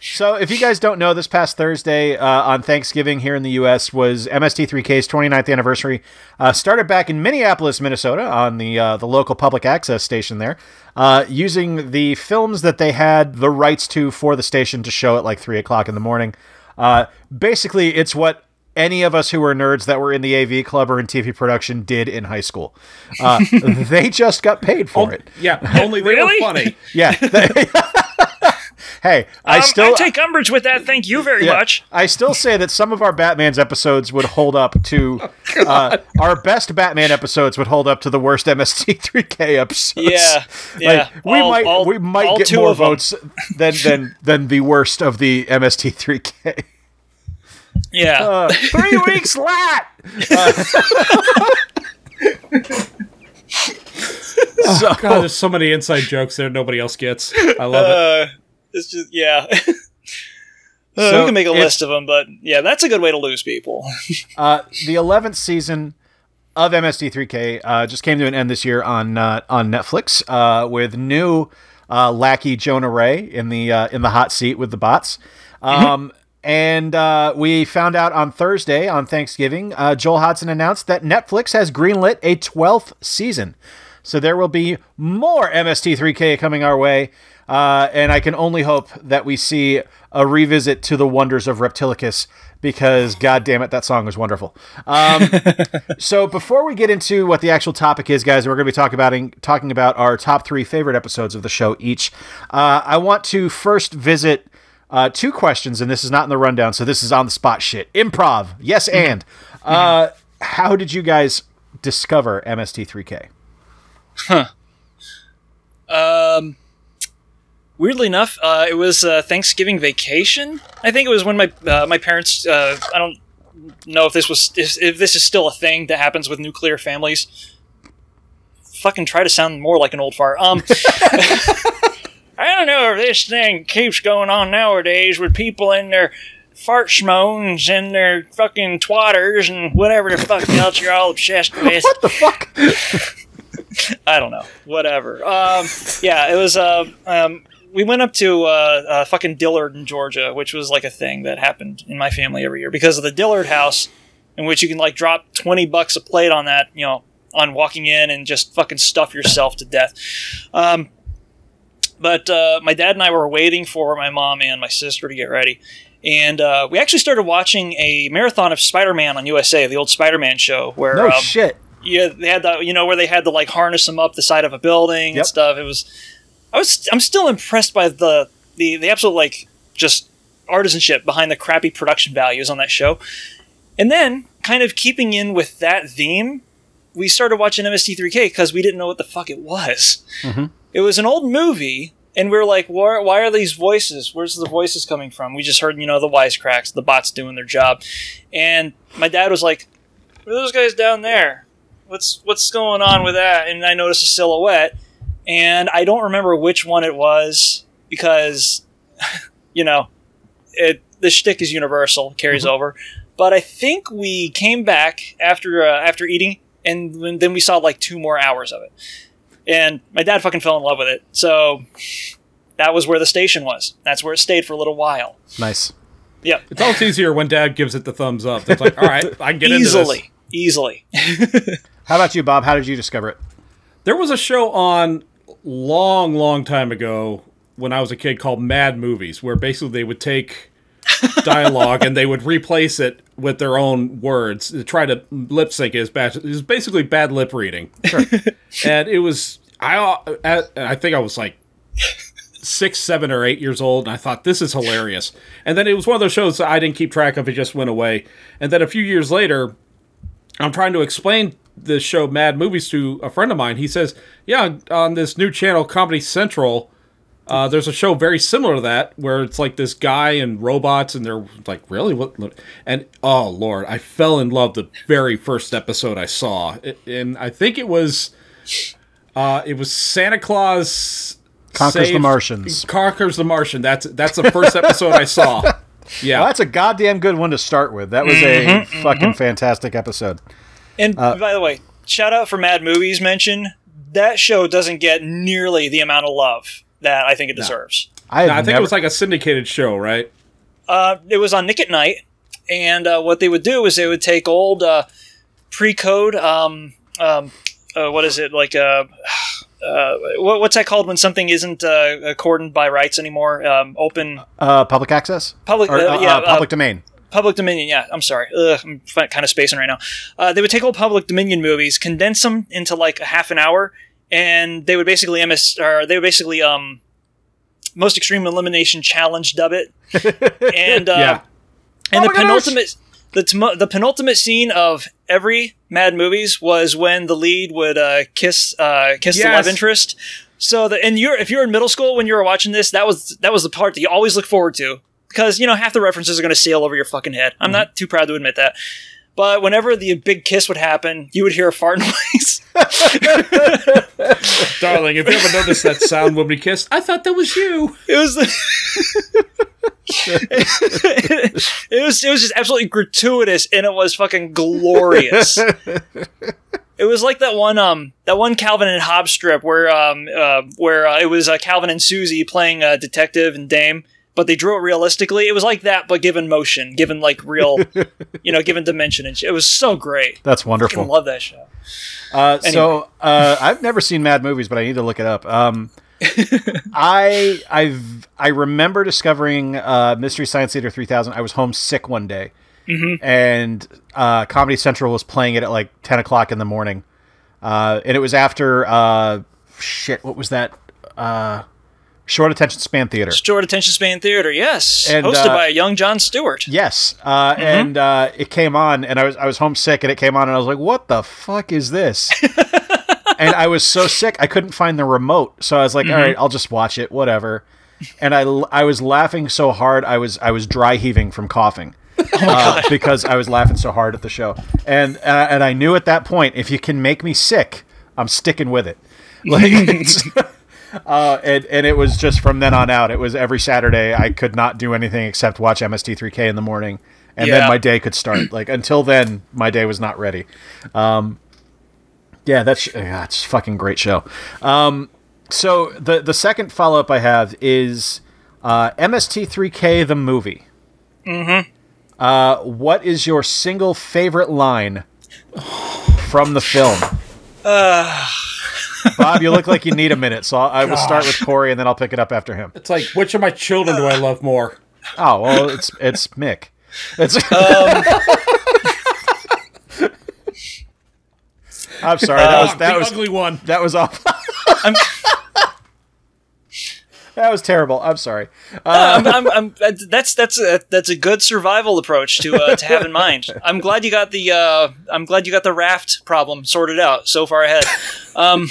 so, if you guys don't know, this past Thursday uh, on Thanksgiving here in the U.S. was MST3K's 29th anniversary. Uh, started back in Minneapolis, Minnesota, on the uh, the local public access station there, uh, using the films that they had the rights to for the station to show at like three o'clock in the morning. Uh, basically, it's what any of us who were nerds that were in the AV club or in TV production did in high school. Uh, they just got paid for it. Yeah, only they Really? were funny. Yeah. hey, I Um, still I take umbrage with that. Thank you very yeah, much. I still say that some of our Batman's episodes would hold up to uh, our best Batman episodes would hold up to the worst MST3K episodes. Yeah, yeah. Like, we All- might all- we might get two more votes than than than the worst of the MST3K. Yeah. Uh, three weeks lat. Uh, so, God, there's so many inside jokes there nobody else gets. I love it. Uh, it's just yeah. Uh, So we can make a list of them, but yeah, that's a good way to lose people. Uh, the eleventh season of MST3K uh, just came to an end this year on uh, on Netflix uh, with new uh, lackey Jonah Ray in the uh, in the hot seat with the bots. Um, And uh, we found out on Thursday on Thanksgiving, uh, Joel Hodgson announced that Netflix has greenlit a 12th season. So there will be more MST3K coming our way. Uh, and I can only hope that we see a revisit to the wonders of Reptilicus because, god damn it, that song was wonderful. Um, so before we get into what the actual topic is, guys, we're going to be talking about talking about our top three favorite episodes of the show each. Uh, I want to first visit uh, two questions, and this is not in the rundown, so this is on the spot shit. Improv, yes, and uh, how did you guys discover MST3K? Um, weirdly enough, uh, it was uh, Thanksgiving vacation. I think it was when my uh, my parents. Uh, I don't know if this was if, if this is still a thing that happens with nuclear families. Fucking try to sound more like an old fart. Um, I don't know if this thing keeps going on nowadays with people in their fart schmones and their fucking twatters and whatever the fuck else you're all obsessed with. What the fuck? I don't know. Whatever. Um, yeah, it was. Uh, um, we went up to uh, uh, fucking Dillard in Georgia, which was like a thing that happened in my family every year because of the Dillard House, in which you can like drop twenty bucks a plate on that, you know, on walking in and just fucking stuff yourself to death. Um, but uh, my dad and I were waiting for my mom and my sister to get ready. And uh, we actually started watching a marathon of Spider-Man on USA, the old Spider-Man show, where No um, shit. yeah, they had that, you know, where they had to like harness them up the side of a building Yep. and stuff. It was, I was, I'm still impressed by the the the absolute like just artisanship behind the crappy production values on that show. And then, kind of keeping in with that theme, we started watching MST3K because we didn't know what the fuck it was. It was an old movie, and we were like, why, why are these voices? Where's the voices coming from? We just heard, you know, the wisecracks, the bots doing their job. And my dad was like, "Who are those guys down there? What's what's going on with that?" And I noticed a silhouette, and I don't remember which one it was because, you know, it the shtick is universal, carries over. But I think we came back after uh, after eating, and then- then we saw like two more hours of it. And my dad fucking fell in love with it. So that was where the station was. That's where it stayed for a little while. Nice. Yep. It's always easier when Dad gives it the thumbs up. It's like, all right, I can get into this. easily. Easily. How about you, Bob? How did you discover it? There was a show on long, long time ago when I was a kid called Mad Movies, where basically they would take dialogue and they would replace it with their own words to try to lip sync it as bad. It was basically bad lip reading. and it was I uh, I think I was like six, seven, or eight years old, and I thought this is hilarious. And then it was one of those shows that I didn't keep track of; it just went away. And then a few years later, I'm trying to explain the show Mad Movies to a friend of mine. He says, "Yeah, on this new channel, Comedy Central." Uh, there's a show very similar to that where it's like this guy and robots, and they're like, really? What? And oh lord, I fell in love the very first episode I saw, It- and I think it was, uh, it was Santa Claus Conquers the Martians. Conquers the Martian. That's that's the first episode I saw. Yeah, Well, that's a goddamn good one to start with. That was a fucking fantastic episode. And by the way, shout out for Mad Movies mention. That show doesn't get nearly the amount of love that I think it deserves. I, had I think never- it was like a syndicated show, right? Uh, it was on Nick at Night, and uh, what they would do is they would take old uh, pre-code. Um, um, uh, what is it like? Uh, uh, what, what's that called when something isn't uh, cordoned by rights anymore? Um, open uh, public access, Public- Or, uh, uh, yeah, uh, public uh, domain. Public Dominion. Yeah, I'm sorry. Ugh, I'm kind of spacing right now. Uh, they would take old Public Dominion movies, condense them into like a half an hour, and they would basically MS or they would basically um most extreme elimination challenge dub it, and uh, Yeah. and Oh the my gosh. penultimate the t- the penultimate scene of every Mad movies was when the lead would uh, kiss uh, kiss the love interest. So the and you're if you're in middle school when you were watching this, that was that was the part that you always look forward to because you know half the references are going to sail over your fucking head. Mm-hmm. I'm not too proud to admit that. But whenever the big kiss would happen, you would hear a fart noise. Darling, have you ever noticed that sound when we kissed? I thought that was you. It was it was it was just absolutely gratuitous and it was fucking glorious. It was like that one um that one Calvin and Hobbes strip where um uh, where uh, it was uh, Calvin and Susie playing uh, detective and dame, but they drew it realistically. It was like that, but given motion, given like real, you know, given dimension and shit. It was so great. That's wonderful. I love that show. Uh, So uh, I've never seen Mad Movies, but I need to look it up. Um, I I've I remember discovering uh, Mystery Science Theater 3000. I was homesick one day, and uh, Comedy Central was playing it at like 10 o'clock in the morning, uh, and it was after uh, shit. What was that? Short Attention Span Theater. Short attention span theater, yes, And, hosted uh, by a young Jon Stewart. Yes, uh, and uh, it came on, and I was I was homesick, and it came on, and I was like, "What the fuck is this?" and I was so sick, I couldn't find the remote, so I was like, "All right, I'll just watch it, whatever." And I, I was laughing so hard, I was I was dry heaving from coughing. uh, because I was laughing so hard at the show, and uh, and I knew at that point, if you can make me sick, I'm sticking with it. Like, uh, and and it was just from then on out. It was every Saturday. I could not do anything except watch MST3K in the morning, and Yeah. then my day could start. Like until then, my day was not ready. Um, yeah, that's yeah, it's a fucking great show. Um, so the the second follow up I have is uh, MST3K the movie. Mm-hmm. Uh, what is your single favorite line from the film? Bob, you look like you need a minute, so I'll, I will start with Corey, and then I'll pick it up after him. It's like, which of my children do I love more? Oh well, it's it's Mick. It's. Um, I'm sorry. That was ah, that the was ugly one. that was off. that was terrible. I'm sorry. I'm, I'm, I'm, that's that's a, that's a good survival approach to uh, to have in mind. I'm glad you got the uh, I'm glad you got the raft problem sorted out so far ahead. Um,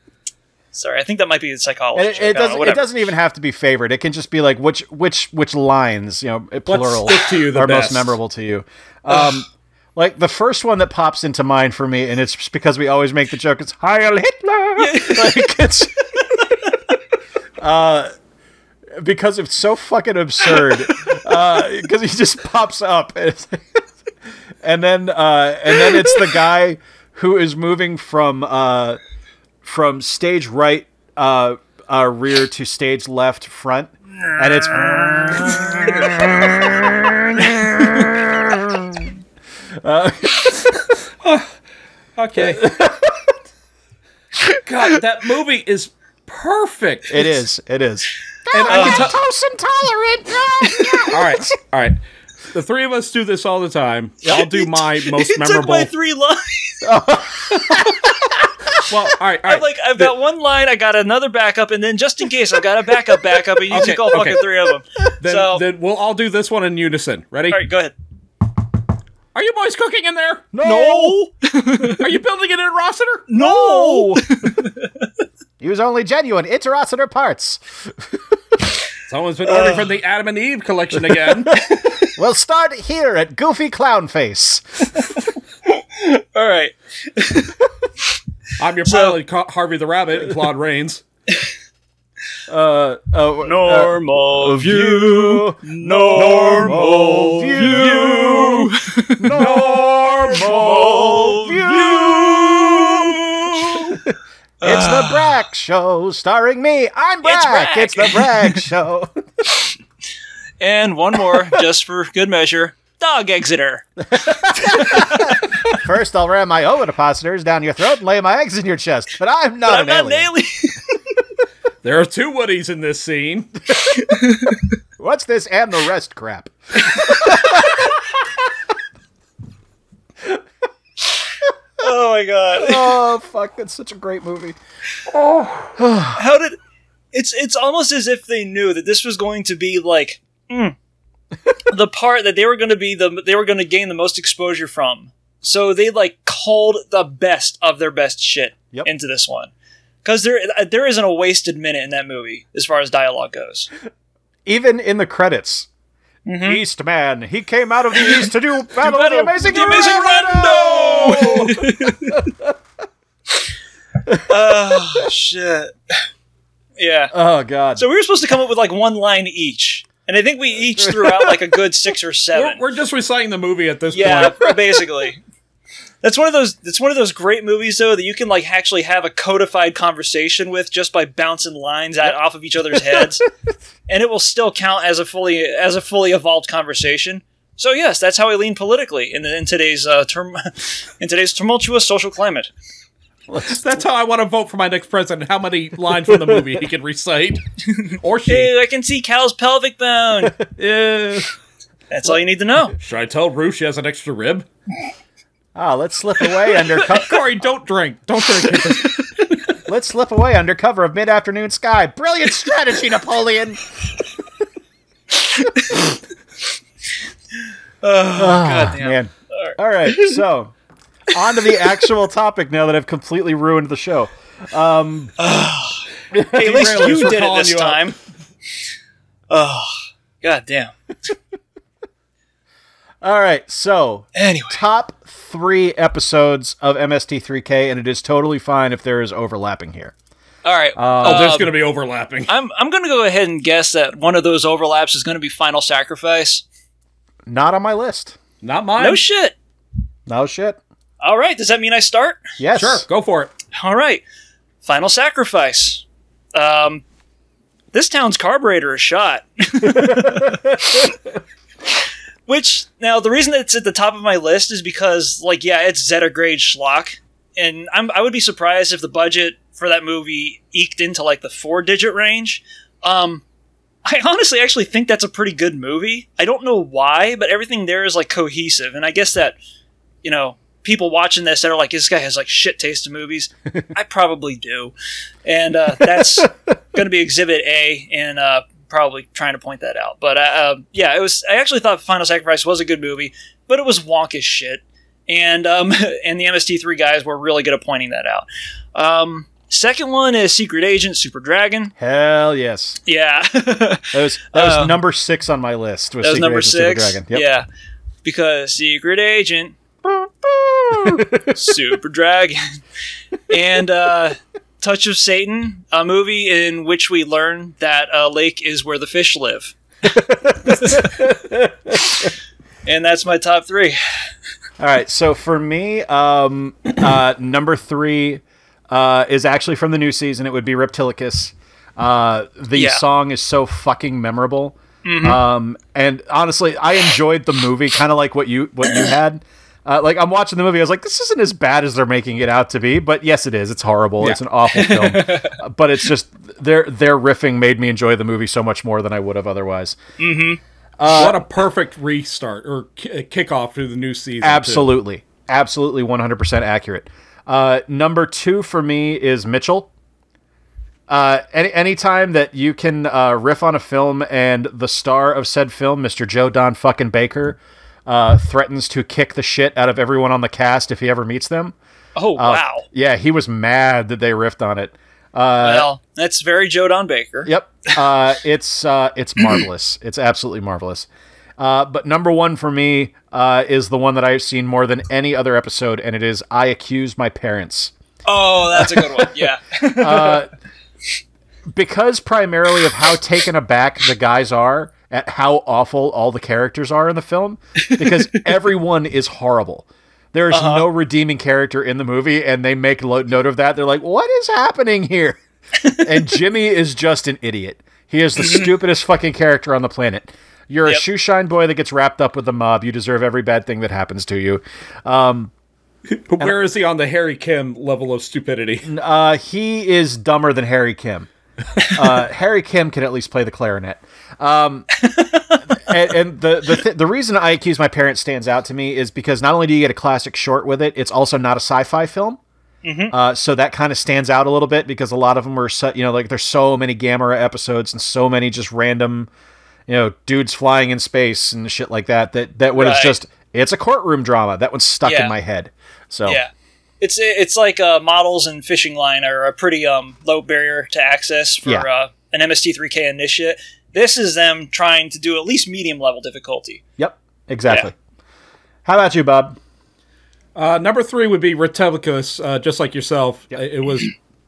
sorry, I think that might be the psychology. It, it I don't know, doesn't. It doesn't even have to be favorite. It can just be like which which which lines you know plural stick to you the are best. most memorable to you. Um, like the first one that pops into mind for me, and it's because we always make the joke. It's Heil Hitler. like it's. Uh, because it's so fucking absurd. Because he just pops up, and, and then uh, and then it's the guy who is moving from uh, from stage right uh, uh, rear to stage left front, and it's Okay. God, that movie is perfect. it is it is. And I can tell- intolerant. all right, all right. The three of us do this all the time. I'll do my most It took memorable. my three lines. well, all right, all right. I'm like, I've got one line, I got another backup, and then just in case, I've got a backup backup, and you Okay, took all fucking three of them. then, so, then we'll all do this one in unison. Ready? all right, go ahead. Are you boys cooking in there? No, Are you building it interocitor? no. Use only genuine interocitor parts. Someone's been ordering from the Adam and Eve collection again. We'll start here at Goofy Clown Face. All right. I'm your pilot, Ca- Harvey the Rabbit, and Claude Rains. Uh, oh, Normal view, normal view, normal view. It's the ah. Brack Show, starring me. I'm Brack. Brack. It's the Brack Show. And one more, just for good measure. Dog Exeter. First, I'll ram my ovipositors down your throat and lay my eggs in your chest. But I'm not I'm an not an alien. alien. There are two Woodies in this scene. What's this and the rest crap? Oh my god. Oh fuck, that's such a great movie. Oh. How did it's it's almost as if they knew that this was going to be like mm, the part that they were going to be the they were going to gain the most exposure from. So they like called the best of their best shit Yep. into this one. Cuz there there isn't a wasted minute in that movie as far as dialogue goes. Even in the credits. Eastman, he came out of the east to do battle of the amazing, the Amazing Rando! Oh shit. Yeah. oh god. So we were supposed to come up with like one line each. And I think we each threw out like a good 6 or 7. We're, we're just reciting the movie at this Yeah, point. basically. That's one of those. It's one of those great movies though that you can like actually have a codified conversation with just by bouncing lines out off of each other's heads, and it will still count as a fully as a fully evolved conversation. So yes, that's how I lean politically in, in today's uh, term in today's tumultuous social climate. That's how I want to vote for my next president. How many lines from the movie he can recite, or she? Ew, I can see Cal's pelvic bone. Yeah. That's all you need to know. Should I tell Rue she has an extra rib? Ah, let's slip away under co- Corey, don't drink. Don't drink. let's slip away under cover of mid-afternoon sky. Brilliant strategy, Napoleon. Oh, God damn. Man. All right, so on to the actual topic now that I've completely ruined the show. Um, Hey, at least you did it this you out. time. Oh, god damn. All right, so Anyway, top three episodes of MST3K, and it is totally fine if there is overlapping here. all right. oh, there's Um, going to be overlapping. I'm I'm going to go ahead and guess that one of those overlaps is going to be Final Sacrifice. Not on my list. Not mine. No shit. No shit. All right. Does that mean I start? Yes. Sure, go for it. All right. Final Sacrifice. Um, this town's carburetor is shot. Which now the reason that it's at the top of my list is because like yeah, it's Zeta grade schlock, and I'm I would be surprised if the budget for that movie eked into like the four digit range. Um, I honestly actually think that's a pretty good movie. I don't know why, but everything there is like cohesive, and I guess that you know people watching this that are like this guy has like shit taste in movies. I probably do, and uh, that's going to be Exhibit A, and uh, probably trying to point that out. But uh, uh, yeah, it was. I actually thought Final Sacrifice was a good movie, but it was wonk as shit, and um, and the MST3 guys were really good at pointing that out. Um, second one is Secret Agent Super Dragon. Hell yes. Yeah. That was that was Uh, number six on my list. Was That was Secret number Agent Super six. Dragon. Yep. Yeah, because Secret Agent, Super Dragon, and uh, Touch of Satan, a movie in which we learn that a lake is where the fish live. and that's my top three. All right. So for me, um, uh, number three uh, is actually from the new season. It would be Reptilicus. Uh, the Yeah. song is so fucking memorable. Um, and honestly, I enjoyed the movie, kind of like what you what you had. Uh, like I'm watching the movie, I was like, this isn't as bad as they're making it out to be. But yes, it is. It's horrible. It's an awful film. Uh, but it's just their their riffing made me enjoy the movie so much more than I would have otherwise. what a perfect restart or ki- kickoff to the new season. too. Absolutely. Absolutely 100% accurate. Uh, number two for me is Mitchell. Uh, any anytime that you can uh, riff on a film and the star of said film, Mr. Joe Don fucking Baker, uh, threatens to kick the shit out of everyone on the cast if he ever meets them. Oh wow! Yeah, he was mad that they riffed on it. well, that's very Joe Don Baker. Yep. Uh, it's uh, it's marvelous. It's absolutely marvelous. Uh, but number one for me uh, is the one that I've seen more than any other episode, and it is I Accuse My Parents. Oh, that's a good one. Yeah. Because primarily of how taken aback the guys are at how awful all the characters are in the film, because everyone is horrible. There's no redeeming character in the movie, and they make lo- note of that. They're like, what is happening here? and Jimmy is just an idiot. He is the stupidest fucking character on the planet. You're Yep. a shoeshine boy that gets wrapped up with the mob. You deserve every bad thing that happens to you. But where is he on the Harry Kim level of stupidity? Uh, he is dumber than Harry Kim. Uh, Harry Kim can at least play the clarinet. Um, and, and the the th- the reason I accuse my parents stands out to me is because not only do you get a classic short with it, it's also not a sci-fi film. Uh, so that kind of stands out a little bit because a lot of them are, so, you know, like there's so many Gamera episodes and so many just random, you know, dudes flying in space and shit like that. That that one is Right. just it's a courtroom drama. That one's stuck Yeah. in my head. So Yeah. It's it's like uh, models and fishing line are a pretty um, low barrier to access for Yeah. uh, an MST3K initiate. This is them trying to do at least medium level difficulty. Yep, exactly. How about you, Bob? Uh, number three would be Reptilicus, uh, just like yourself. It was,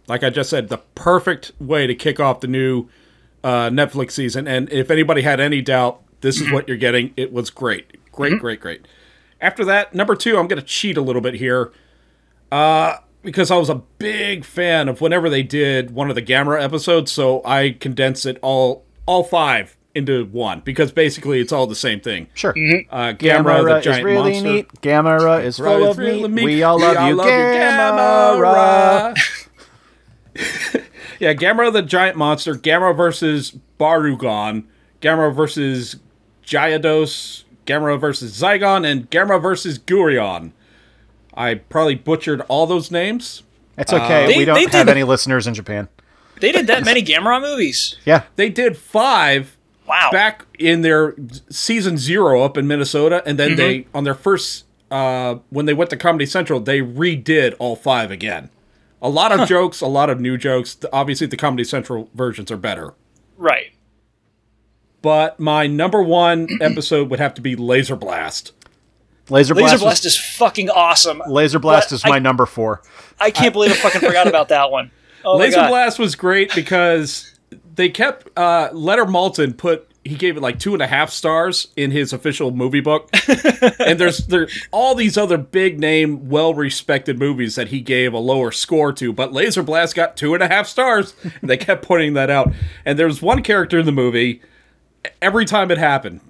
like I just said, the perfect way to kick off the new uh, Netflix season. And if anybody had any doubt, this is what you're getting. It was great. Great, great, great. After that, number two, I'm going to cheat a little bit here uh, because I was a big fan of whenever they did one of the Gamera episodes. So I condensed it all, all five into one because basically it's all the same thing. Sure. Uh, Gamera, the Gamera is giant really monster. neat. Gamera is full Right, of really meat. meat. We all love you, Gamera. Gamera. yeah, Gamera the giant monster, Gamera versus Barugon, Gamera versus Gyarados, Gamera versus Zygon, and Gamera versus Gurion. I probably butchered all those names. It's okay. They- we don't they have did- any listeners in Japan. They did that many Gamera movies. Yeah. They did five Wow. back in their season zero up in Minnesota, and then they Mm-hmm. on their first uh, when they went to Comedy Central, they redid all five again. A lot of jokes, a lot of new jokes. Obviously, the Comedy Central versions are better. right. But my number one episode would have to be Laser Blast. Laser Blast. Laser Blast is, is fucking awesome. Laser Blast is my I, number four. I can't believe I fucking forgot about that one. Oh Laser Blast was great because they kept uh, Leonard Maltin put he gave it like two and a half stars in his official movie book, and there's there all these other big name, well respected movies that he gave a lower score to, but Laser Blast got two and a half stars. And they kept pointing that out, and there was one character in the movie. Every time it happened,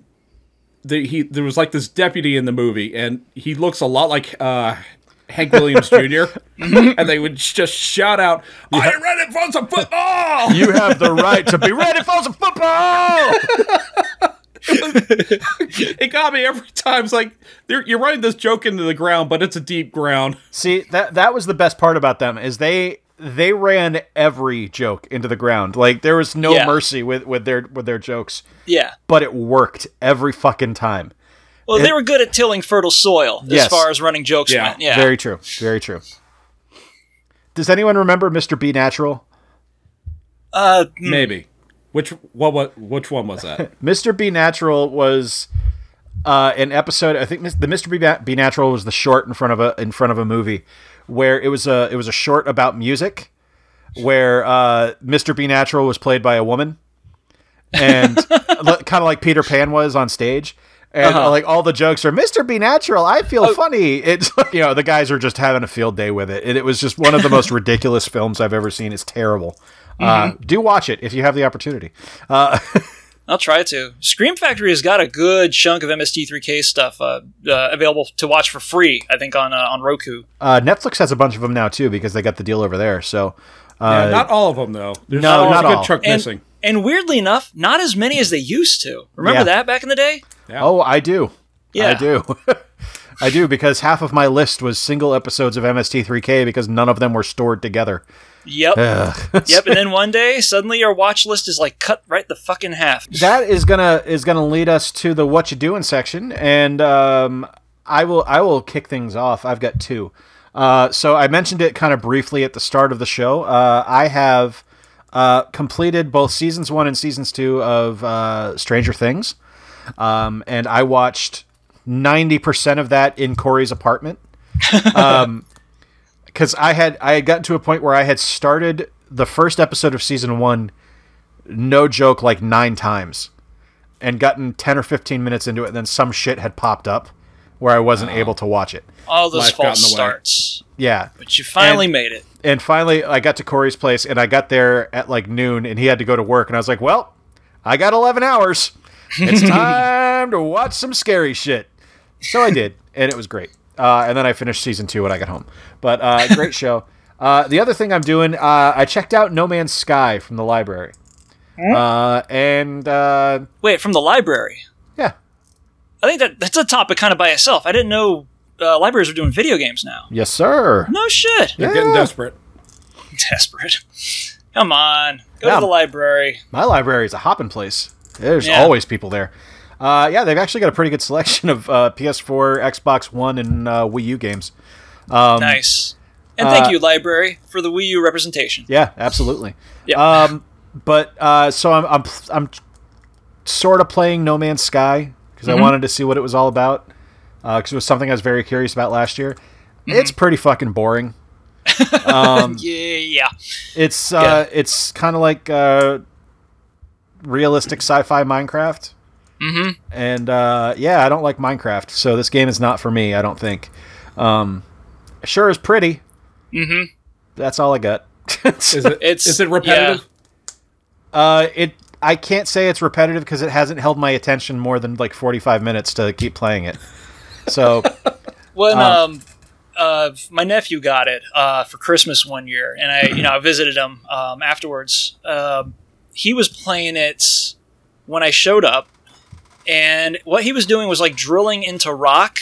the, he there was like this deputy in the movie, and he looks a lot like uh, Hank Williams Jr. and they would just shout out, "Are you ready for some football?" You have the right to be ready for some football. it got me every time. It's like you're running this joke into the ground, but it's a deep ground. See that that was the best part about them is they they ran every joke into the ground. Like there was no Yeah. mercy with with their with their jokes, Yeah. but it worked every fucking time. Well, they were good at tilling fertile soil as Yes. far as running jokes Yeah. went. Yeah. Very true. Very true. Does anyone remember Mr. B Natural? uh, Maybe. Which what what which one was that? Mr. B Natural was uh, an episode. I think mis- the Mr. B, B Natural was the short in front of a in front of a movie where it was a it was a short about music where uh, Mr. B Natural was played by a woman and kind of like Peter Pan was on stage. And Uh-huh. like all the jokes are Mr. B Natural. I feel funny. It's you know the guys are just having a field day with it, and it was just one of the most ridiculous films I've ever seen. It's terrible. Uh, do watch it if you have the opportunity. Uh, I'll try to. Scream Factory has got a good chunk of MST3K stuff uh, uh, available to watch for free. I think on uh, on Roku. Uh, Netflix has a bunch of them now too because they got the deal over there. So uh, Yeah, not all of them though. There's No, there's not a good all. chunk And, missing. and weirdly enough, not as many as they used to. Remember Yeah. that back in the day? Oh, I do, Yeah. I do, I do because half of my list was single episodes of MST3K because none of them were stored together. Yep. yep. And then one day, suddenly your watch list is like cut right the fucking half. that is gonna is gonna lead us to the what you doing section, and um, I will I will kick things off. I've got two. Uh, so I mentioned it kind of briefly at the start of the show. Uh, I have uh, completed both seasons one and seasons two of uh, Stranger Things, um, and I watched ninety percent of that in Corey's apartment. because I had I had gotten to a point where I had started the first episode of season one, no joke, like nine times, and gotten ten or fifteen minutes into it, and then some shit had popped up where I wasn't able to watch it. All those Life false the way. starts. Yeah, But you finally And- made it. and finally I got to Corey's place, and I got there at like noon, and he had to go to work, and I was like, well, I got eleven hours. It's time to watch some scary shit. So I did, and it was great. Uh, and then I finished season two when I got home. But uh, great show. Uh, the other thing I'm doing, uh, I checked out No Man's Sky from the library, uh, and uh, Wait, from the library. yeah, I think that that's a topic kind of by itself. I didn't know uh, libraries are doing video games now. yes, sir. No shit. They're getting desperate. Desperate. Come on, go Yeah. to the library. My library is a hopping place. There's Yeah. always people there. Uh, yeah, they've actually got a pretty good selection of uh, PS4, Xbox One, and uh, Wii U games. nice. And thank uh, you, library, for the Wii U representation. Yeah, absolutely. Yeah. Um, but uh, so I'm I'm I'm sort of playing No Man's Sky because Mm-hmm. I wanted to see what it was all about because it was something I was very curious about last year. Mm-hmm. It's pretty fucking boring. yeah, yeah. It's uh, it's kind of like uh, realistic sci-fi Minecraft. Mm-hmm. And uh, yeah, I don't like Minecraft, so this game is not for me. I don't think. Um, sure is pretty. Mm-hmm. That's all I got. Is it? It's- is it repetitive? Uh, it. I can't say it's repetitive because it hasn't held my attention more than like forty-five minutes to keep playing it. So When um, uh, my nephew got it uh, for Christmas one year, and I, you know, I visited him um, afterwards. Um, he was playing it when I showed up, and what he was doing was like drilling into rock,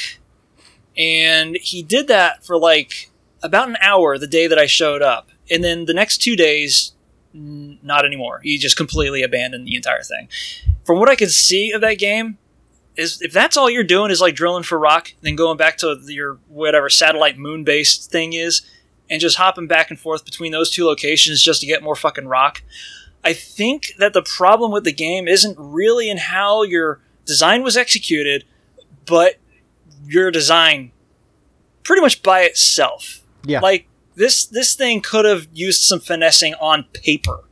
and he did that for like about an hour the day that I showed up, and then the next two days, n- not anymore. He just completely abandoned the entire thing. From what I could see of that game, is if that's all you're doing is like drilling for rock, then going back to your whatever satellite moon based thing is, and just hopping back and forth between those two locations just to get more fucking rock. I think that the problem with the game isn't really in how your design was executed, but your design pretty much by itself. yeah, Like this this thing could have used some finessing on paper.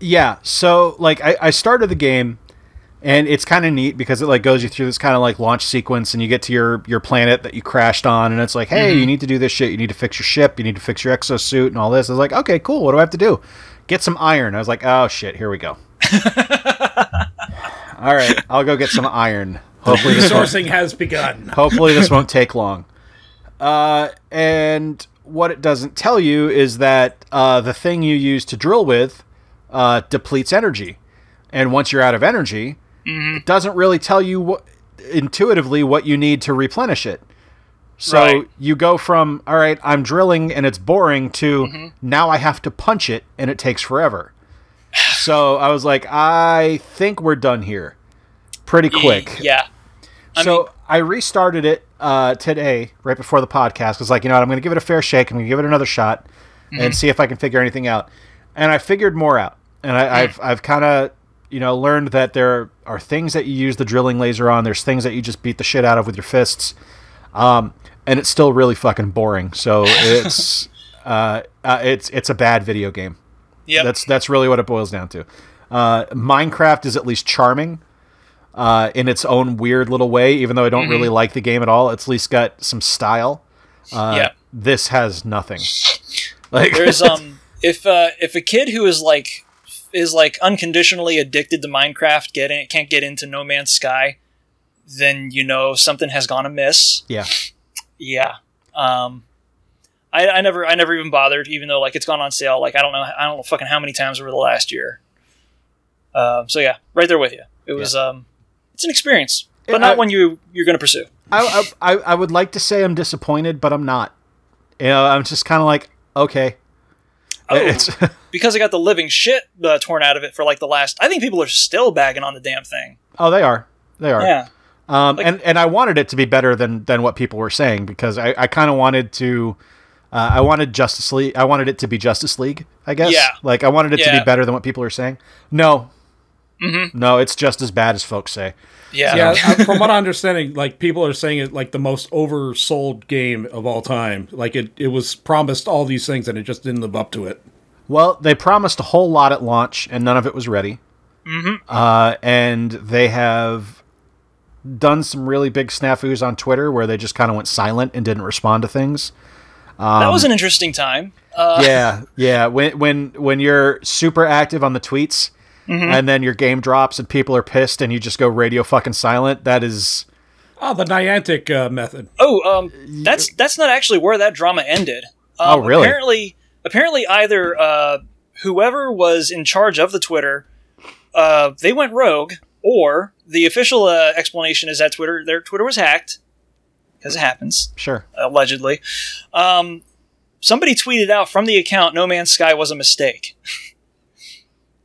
Yeah, so like I, I started the game and it's kind of neat because it like goes you through this kind of like launch sequence and you get to your your planet that you crashed on and it's like, "Hey, you mm-hmm. need to do this shit. You need to fix your ship, you need to fix your exosuit and all this." I was like, "Okay, cool. What do I have to do?" Get some iron. I was like, "Oh shit, here we go." all right, I'll go get some iron. Hopefully this won't, Sourcing has begun. hopefully this won't take long. Uh, and what it doesn't tell you is that uh, the thing you use to drill with uh, depletes energy, and once you're out of energy, it doesn't really tell you what, intuitively what you need to replenish it. So Right. you go from all right, I'm drilling and it's boring to now I have to punch it and it takes forever. so I was like, I think we're done here, pretty quick. Yeah. I so mean- I restarted it uh, today, right before the podcast. Was like, you know what? I'm going to give it a fair shake. I'm going to give it another shot Mm-hmm. and see if I can figure anything out. And I figured more out. And I, I've I've kind of you know learned that there are things that you use the drilling laser on. There's things that you just beat the shit out of with your fists. Um, and it's still really fucking boring. So it's uh, uh, it's it's a bad video game. Yeah, That's that's really what it boils down to. Uh, Minecraft is at least charming uh, in its own weird little way, even though I don't really like the game at all. It's at least got some style. Uh, Yeah. This has nothing. Like There's um if uh if a kid who is like is like unconditionally addicted to Minecraft getting can't get into No Man's Sky, then you know something has gone amiss. yeah, Yeah. Um I, I never I never even bothered, even though like it's gone on sale like I don't know I don't know fucking how many times over the last year. Um so yeah, right there with you. It was um it's an experience. But Yeah, not I- one you you're gonna pursue. I, I I would like to say I'm disappointed, but I'm not. You know, I'm just kind of like okay. Oh, It's because I got the living shit uh, torn out of it for like the last I think people are still bagging on the damn thing. oh, they are, they are. Yeah. Um, and and I wanted it to be better than than what people were saying because I, I kind of wanted to. Uh, I wanted Justice League. I wanted it to be Justice League. I guess. Yeah. Like I wanted it to be better than what people are saying. No. Mm-hmm. No, it's just as bad as folks say. Yeah. Yeah, I- from what I'm understanding, like people are saying it like the most oversold game of all time. Like it, it was promised all these things and it just didn't live up to it. Well, they promised a whole lot at launch, and none of it was ready. Mm-hmm. Uh, and they have done some really big snafus on Twitter where they just kind of went silent and didn't respond to things. that was an interesting time. Uh, yeah, yeah. When when when you're super active on the tweets, and then your game drops and people are pissed, and you just go radio fucking silent. That is, Oh, the Niantic uh, method. oh, um, that's that's not actually where that drama ended. Oh, Um, really? Apparently, apparently, either uh, whoever was in charge of the Twitter, uh, they went rogue, or the official uh, explanation is that Twitter, their Twitter was hacked, because it happens Sure. allegedly. Um, somebody tweeted out from the account, "No Man's Sky was a mistake."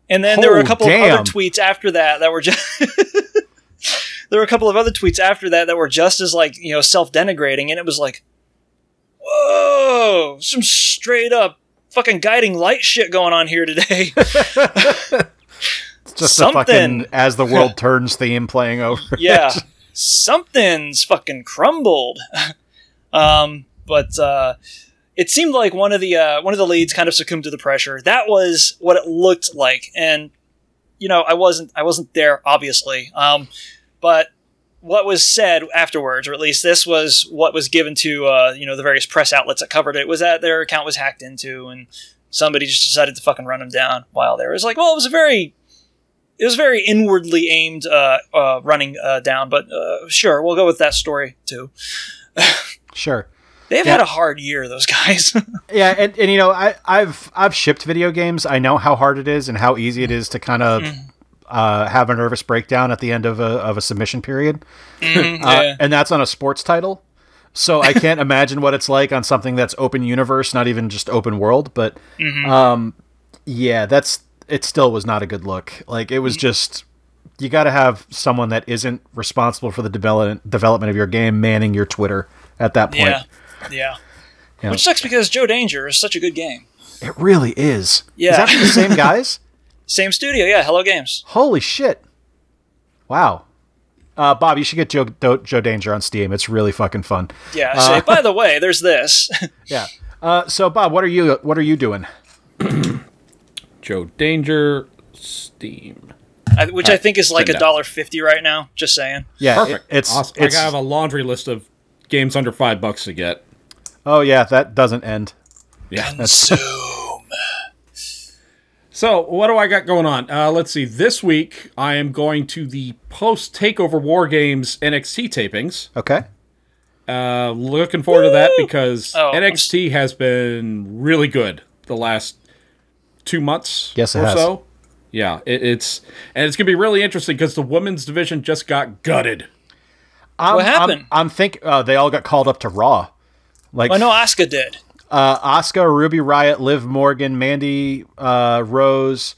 And then there were a Oh, couple damn. of other tweets after that that were just. there were a couple of other tweets after that that were just as like you know self-denigrating, and it was like, whoa, some straight up fucking guiding light shit going on here today. Just Something. fucking as the world turns theme playing over. yeah, something's fucking crumbled. um, but uh, it seemed like one of the uh, one of the leads kind of succumbed to the pressure. That was what it looked like, and you know, I wasn't I wasn't there obviously. Um, but what was said afterwards, or at least this was what was given to uh, you know the various press outlets that covered it, was that their account was hacked into, and somebody just decided to fucking run them down while there. It was like, well, it was a very it was very inwardly aimed uh, uh, running uh, down, but uh, sure, we'll go with that story too. Sure. They've Yeah. had a hard year, those guys. Yeah, and, and you know, I, I've I've shipped video games. I know how hard it is and how easy it is to kind of Mm-hmm. uh, have a nervous breakdown at the end of a of a submission period, Mhm, uh, yeah. and that's on a sports title. So I can't imagine what it's like on something that's open universe, not even just open world. But Mm-hmm. um, yeah, that's it. Still was not a good look. Like it was Mm-hmm. just you got to have someone that isn't responsible for the development development of your game manning your Twitter at that point. yeah, yeah. Yeah. Which sucks because Joe Danger is such a good game. It really is. Yeah. Is that from the same guys? Same studio, yeah. Hello Games. Holy shit! Wow. Uh, Bob, you should get Joe Do- Joe Danger on Steam. It's really fucking fun. Yeah. Uh, So, by the way, there's this. Yeah. Uh, so, Bob, what are you what are you doing? Joe Danger, Steam. I- which I think is like a dollar fifty right now. Just saying. Yeah, Perfect. it- it's awesome. it's I have a laundry list of games under five bucks to get. oh yeah, that doesn't end. Yeah. Consume. So, what do I got going on? Uh, let's see. This week, I am going to the post Takeover War Games NXT tapings. Okay. Uh, looking forward to that because Oh, I'm NXT has been really good the last two months Yes, it or has. so. Yeah, it, it's and it's gonna be really interesting because the women's division just got gutted. I'm, What happened? I'm, I'm think uh, they all got called up to Raw. Like I know Asuka did. uh, Asuka, Ruby Riot, Liv Morgan, Mandy uh, Rose,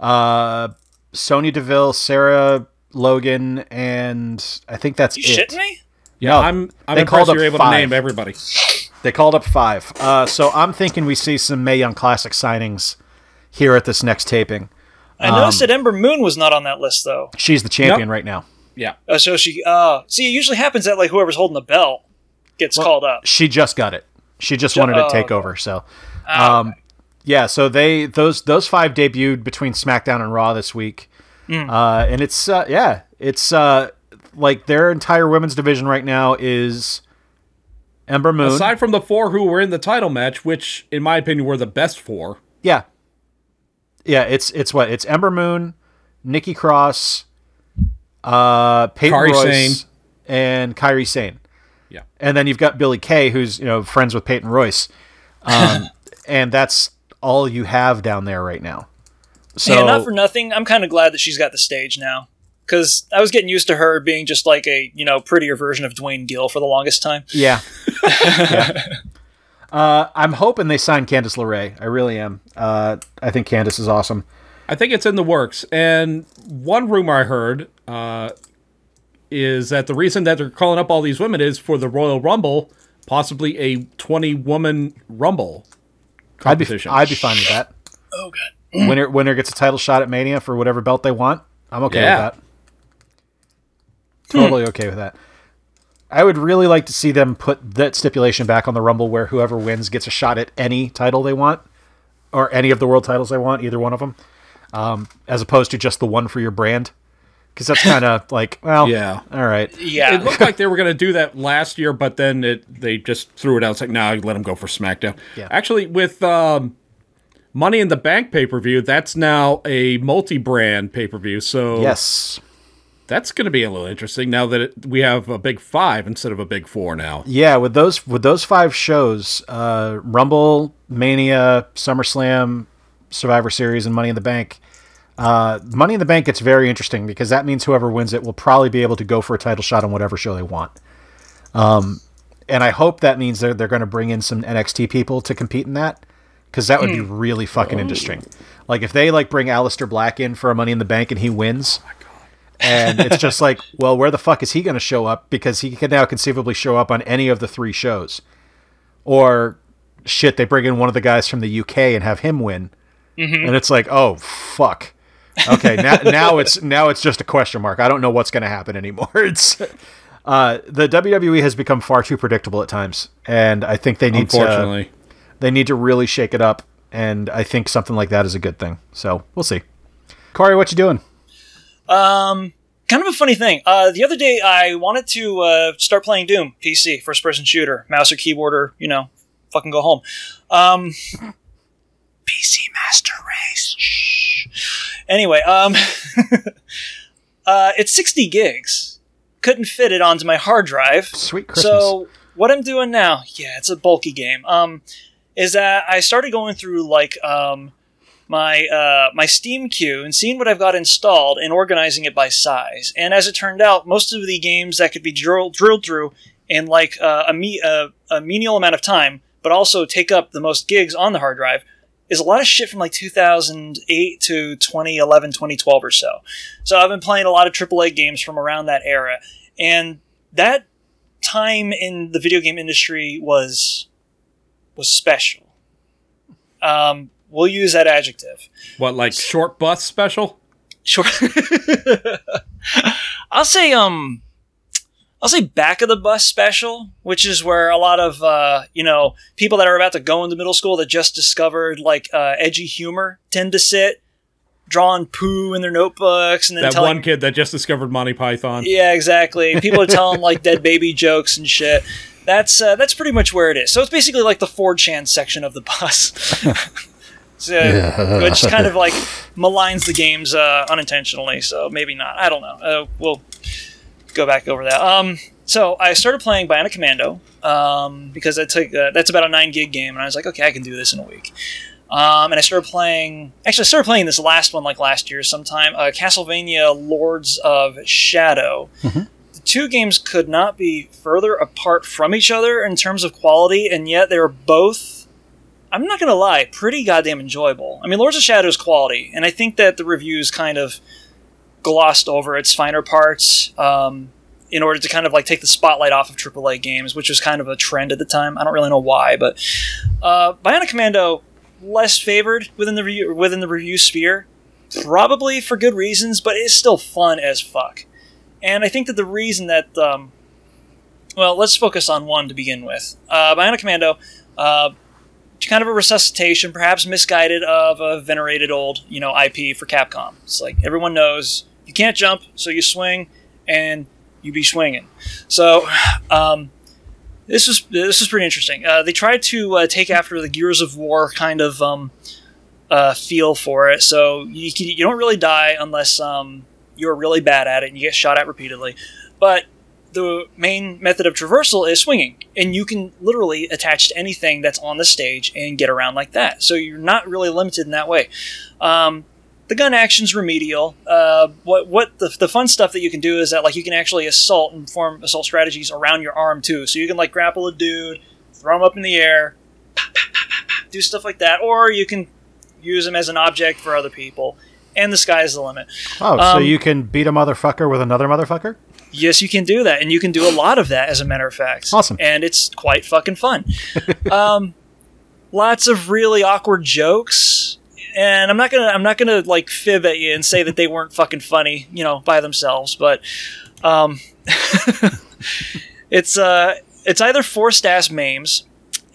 uh, Sonya Deville, Sarah Logan, and I think that's You it. shitting me? Yeah, No, I'm I'm they called impressed up you're able five. to name everybody. They called up five. Uh, so I'm thinking we see some Mae Young Classic signings here at this next taping. I Um, noticed that Ember Moon was not on that list though. She's the champion Nope. right now. Yeah, Uh, so she, uh, see, it usually happens that like whoever's holding the belt gets called up. She just got it. She just wanted to oh, take over. So, Ah, um, yeah. So they those those five debuted between SmackDown and Raw this week, Hmm. uh, and it's uh, yeah, it's uh, like their entire women's division right now is Ember Moon. aside from the four who were in the title match, which in my opinion were the best four. Yeah. Yeah, it's it's what? It's Ember Moon, Nikki Cross, uh Peyton Kairi Royce, Sane. and Kairi Sane. Yeah. And then you've got Billy Kay, who's, you know, friends with Peyton Royce. Um, and that's all you have down there right now. So Man, not for nothing. I'm kind of glad that she's got the stage now. Because I was getting used to her being just like a, you know, prettier version of Duane Gill for the longest time. Yeah. yeah. Uh, I'm hoping they sign Candice LeRae. I really am. Uh, I think Candice is awesome. I think it's in the works. And one rumor I heard uh, is that the reason that they're calling up all these women is for the Royal Rumble, possibly a 20 woman Rumble I'd be competition. I'd be fine with that. Oh, God. Winner winner gets a title shot at Mania for whatever belt they want. I'm okay Yeah. with that. Totally okay with that. I would really like to see them put that stipulation back on the Rumble where whoever wins gets a shot at any title they want or any of the world titles they want, either one of them, um, as opposed to just the one for your brand. Because that's kind of like, well, Yeah. all right. Yeah. It looked like they were going to do that last year, but then it they just threw it out. It's like, nah, let them go for SmackDown. Yeah. Actually, with um, Money in the Bank pay per view, that's now a multi brand pay per view. So Yes. That's going to be a little interesting now that it, we have a big five instead of a big four now. Yeah, with those with those five shows, uh, Rumble, Mania, SummerSlam, Survivor Series, and Money in the Bank. Uh, Money in the Bank gets very interesting because that means whoever wins it will probably be able to go for a title shot on whatever show they want. Um, and I hope that means they're they're going to bring in some NXT people to compete in that because that would be really fucking interesting. Like if they like bring Aleister Black in for a Money in the Bank and he wins. And it's just like, well, where the fuck is he going to show up? Because he can now conceivably show up on any of the three shows. Or shit, they bring in one of the guys from the UK and have him win, and it's like, oh fuck. Okay, now now it's now it's just a question mark. I don't know what's going to happen anymore. It's uh, the WWE has become far too predictable at times, and I think they need to they need to really shake it up. And I think something like that is a good thing. So we'll see. Corey, what you doing? Um, kind of a funny thing. Uh, the other day I wanted to uh, start playing Doom PC, first person shooter, mouse or keyboard or you know, fucking go home. Um, PC Master Race. Shh. Anyway, um, uh, it's sixty gigs. Couldn't fit it onto my hard drive. Sweet Christmas. So what I'm doing now, yeah, it's a bulky game. Um, is that I started going through like um my uh my Steam queue and seeing what I've got installed and organizing it by size. And as it turned out, most of the games that could be drilled drilled through in like uh, a me uh, a menial amount of time, but also take up the most gigs on the hard drive. Is a lot of shit from like 2008 to 2011, 2012 or so. So I've been playing a lot of AAA games from around that era, and that time in the video game industry was was special. Um, we'll use that adjective. what like short bus special? Short. I'll say um I'll say back of the bus special, which is where a lot of uh, you know people that are about to go into middle school that just discovered like uh, edgy humor tend to sit, drawing poo in their notebooks, and then That telling one kid that just discovered Monty Python. Yeah, exactly. People are telling like dead baby jokes and shit. That's uh, that's pretty much where it is. So it's basically like the 4chan section of the bus. so, Which kind of like maligns the games uh, unintentionally. So maybe not. I don't know. Uh, we'll go back over that. Um, so I started playing Bionic Commando um, because that took uh, that's about a nine gig game, and I was like, okay, I can do this in a week. Um, and I started playing. Actually, I started playing this last one like last year sometime. Uh, Castlevania: Lords of Shadow. The two games could not be further apart from each other in terms of quality, and yet they were both. I'm not gonna lie, pretty goddamn enjoyable. I mean, Lords of Shadows quality, and I think that the reviews kind of glossed over its finer parts um, in order to kind of like take the spotlight off of AAA games, which was kind of a trend at the time. I don't really know why, but uh, Bionic Commando less favored within the review, within the review sphere, probably for good reasons, but it's still fun as fuck. And I think that the reason that um, well, let's focus on one to begin with. Uh, Bionic Commando, uh, kind of a resuscitation, perhaps misguided, of a venerated old, you know, IP for Capcom. It's like everyone knows you can't jump, so you swing, and you be swinging. So, um, this was this was pretty interesting. Uh, they tried to uh, take after the Gears of War kind of um, uh, feel for it. So you you don't really die unless um, you're really bad at it and you get shot at repeatedly. But the main method of traversal is swinging, and you can literally attach to anything that's on the stage and get around like that. So you're not really limited in that way. Um, the gun action's remedial. Uh, what what the, the fun stuff that you can do is that like you can actually assault and form assault strategies around your arm too. So you can like grapple a dude, throw him up in the air, do stuff like that, or you can use him as an object for other people. And the sky's the limit. Oh, so Um, you can beat a motherfucker with another motherfucker? Yes, you can do that, and you can do a lot of that, as a matter of fact. Awesome. and it's quite fucking fun. um, lots of really awkward jokes, and I'm not gonna I'm not gonna like fib at you and say that they weren't fucking funny, you know, by themselves, but um, it's uh it's either forced ass memes,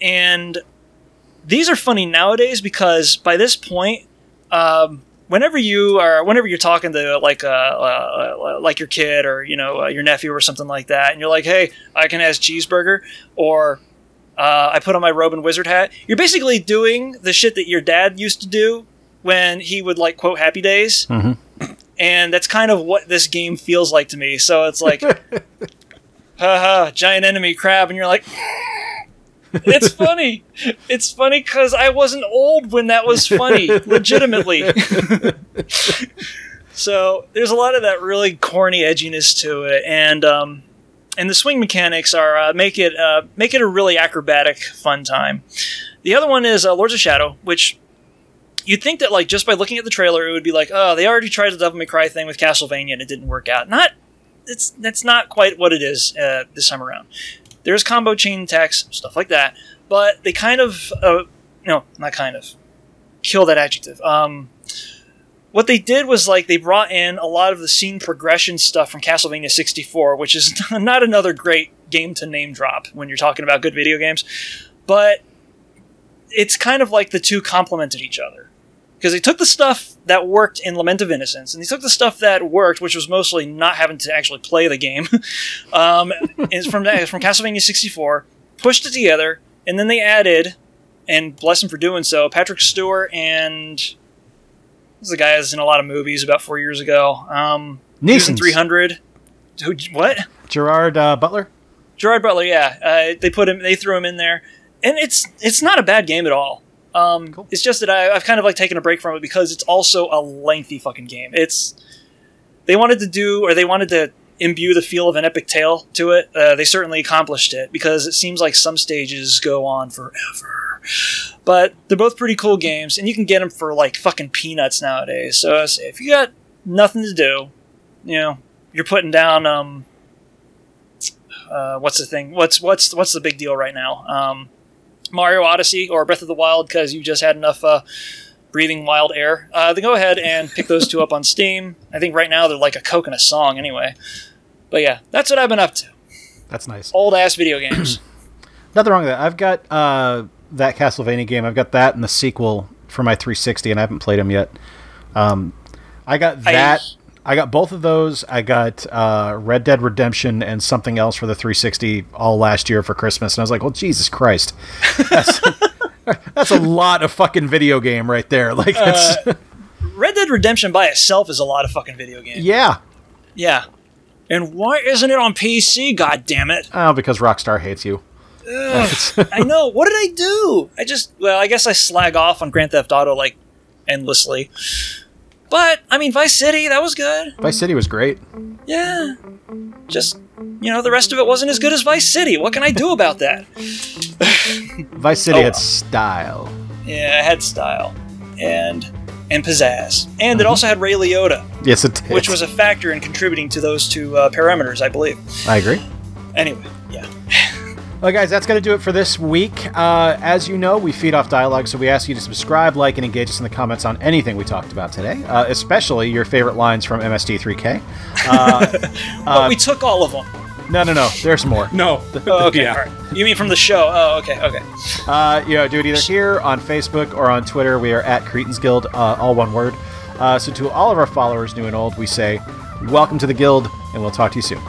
and these are funny nowadays because by this point, um, whenever you are whenever you're talking to like uh, uh like your kid or you know uh, your nephew or something like that, and you're like, hey, I can ask cheeseburger or uh, I put on my robe and wizard hat. You're basically doing the shit that your dad used to do when he would like quote Happy Days. and that's kind of what this game feels like to me. So it's like, haha, giant enemy crab, and you're like, it's funny. It's funny because I wasn't old when that was funny, legitimately. so there's a lot of that really corny edginess to it, and um, and the swing mechanics are uh, make it uh, make it a really acrobatic, fun time. The other one is uh, Lords of Shadow, which you'd think that like just by looking at the trailer, it would be like, oh, they already tried the Devil May Cry thing with Castlevania and it didn't work out. Not, it's that's not quite what it is uh, this time around. There's combo chain attacks, stuff like that, but they kind of, uh, no, not kind of, kill that adjective. Um, what they did was like they brought in a lot of the scene progression stuff from Castlevania 64, which is not another great game to name drop when you're talking about good video games, but it's kind of like the two complemented each other because they took the stuff that worked in Lament of Innocence and they took the stuff that worked, which was mostly not having to actually play the game, um, is from from Castlevania 64, pushed it together, and then they added, and bless them for doing so, Patrick Stewart and this is the guy that's in a lot of movies about four years ago. Um, he was in Neeson's. 300. Who, what? Gerard uh, Butler. Gerard Butler, yeah, uh, they put him, they threw him in there, and it's it's not a bad game at all. Um, Cool. It's just that I, I've kind of like taken a break from it because it's also a lengthy fucking game. It's they wanted to do or they wanted to imbue the feel of an epic tale to it. Uh, they certainly accomplished it because it seems like some stages go on forever. But they're both pretty cool games, and you can get them for like fucking peanuts nowadays. So if you got nothing to do, you know, you're putting down um, uh, what's the thing? What's what's what's the big deal right now? Um, Mario Odyssey or Breath of the Wild because you just had enough uh, breathing wild air. Uh, then go ahead and pick those two up on Steam. I think right now they're like a coke and a song anyway. But yeah, that's what I've been up to. That's nice. Old ass video games. Nothing wrong with that. I've got uh, that Castlevania game. I've got that and the sequel for my 360, and I haven't played them yet. Um, I got that. I got both of those. I got uh, Red Dead Redemption and something else for the 360 all last year for Christmas, and I was like, "Well, Jesus Christ, that's, that's a lot of fucking video game right there." Like, that's, Red Dead Redemption by itself is a lot of fucking video game. yeah. Yeah. And why isn't it on PC? God damn it! Oh, because Rockstar hates you. I know. What did I do? I just well, I guess I slag off on Grand Theft Auto like endlessly. But I mean, Vice City that was good. Vice City was great. Yeah. Just you know, the rest of it wasn't as good as Vice City. What can I do about that? Vice City Oh, had style. Yeah, it had style and and pizzazz, and it also had Ray Liotta, Yes, it did. which was a factor in contributing to those two uh, parameters, I believe. I agree. Anyway, yeah. Well, guys, that's going to do it for this week. Uh, as you know, we feed off dialogue, so we ask you to subscribe, like, and engage us in the comments on anything we talked about today, uh, especially your favorite lines from MST3K. But we took all of them. No, no, no. There's more. No. Oh, okay, yeah. right. You mean from the show? Oh, okay, okay. Uh, you know, do it either here on Facebook or on Twitter. We are at Cretans Guild, uh, all one word. Uh, so to all of our followers, new and old, we say, welcome to the guild, and we'll talk to you soon.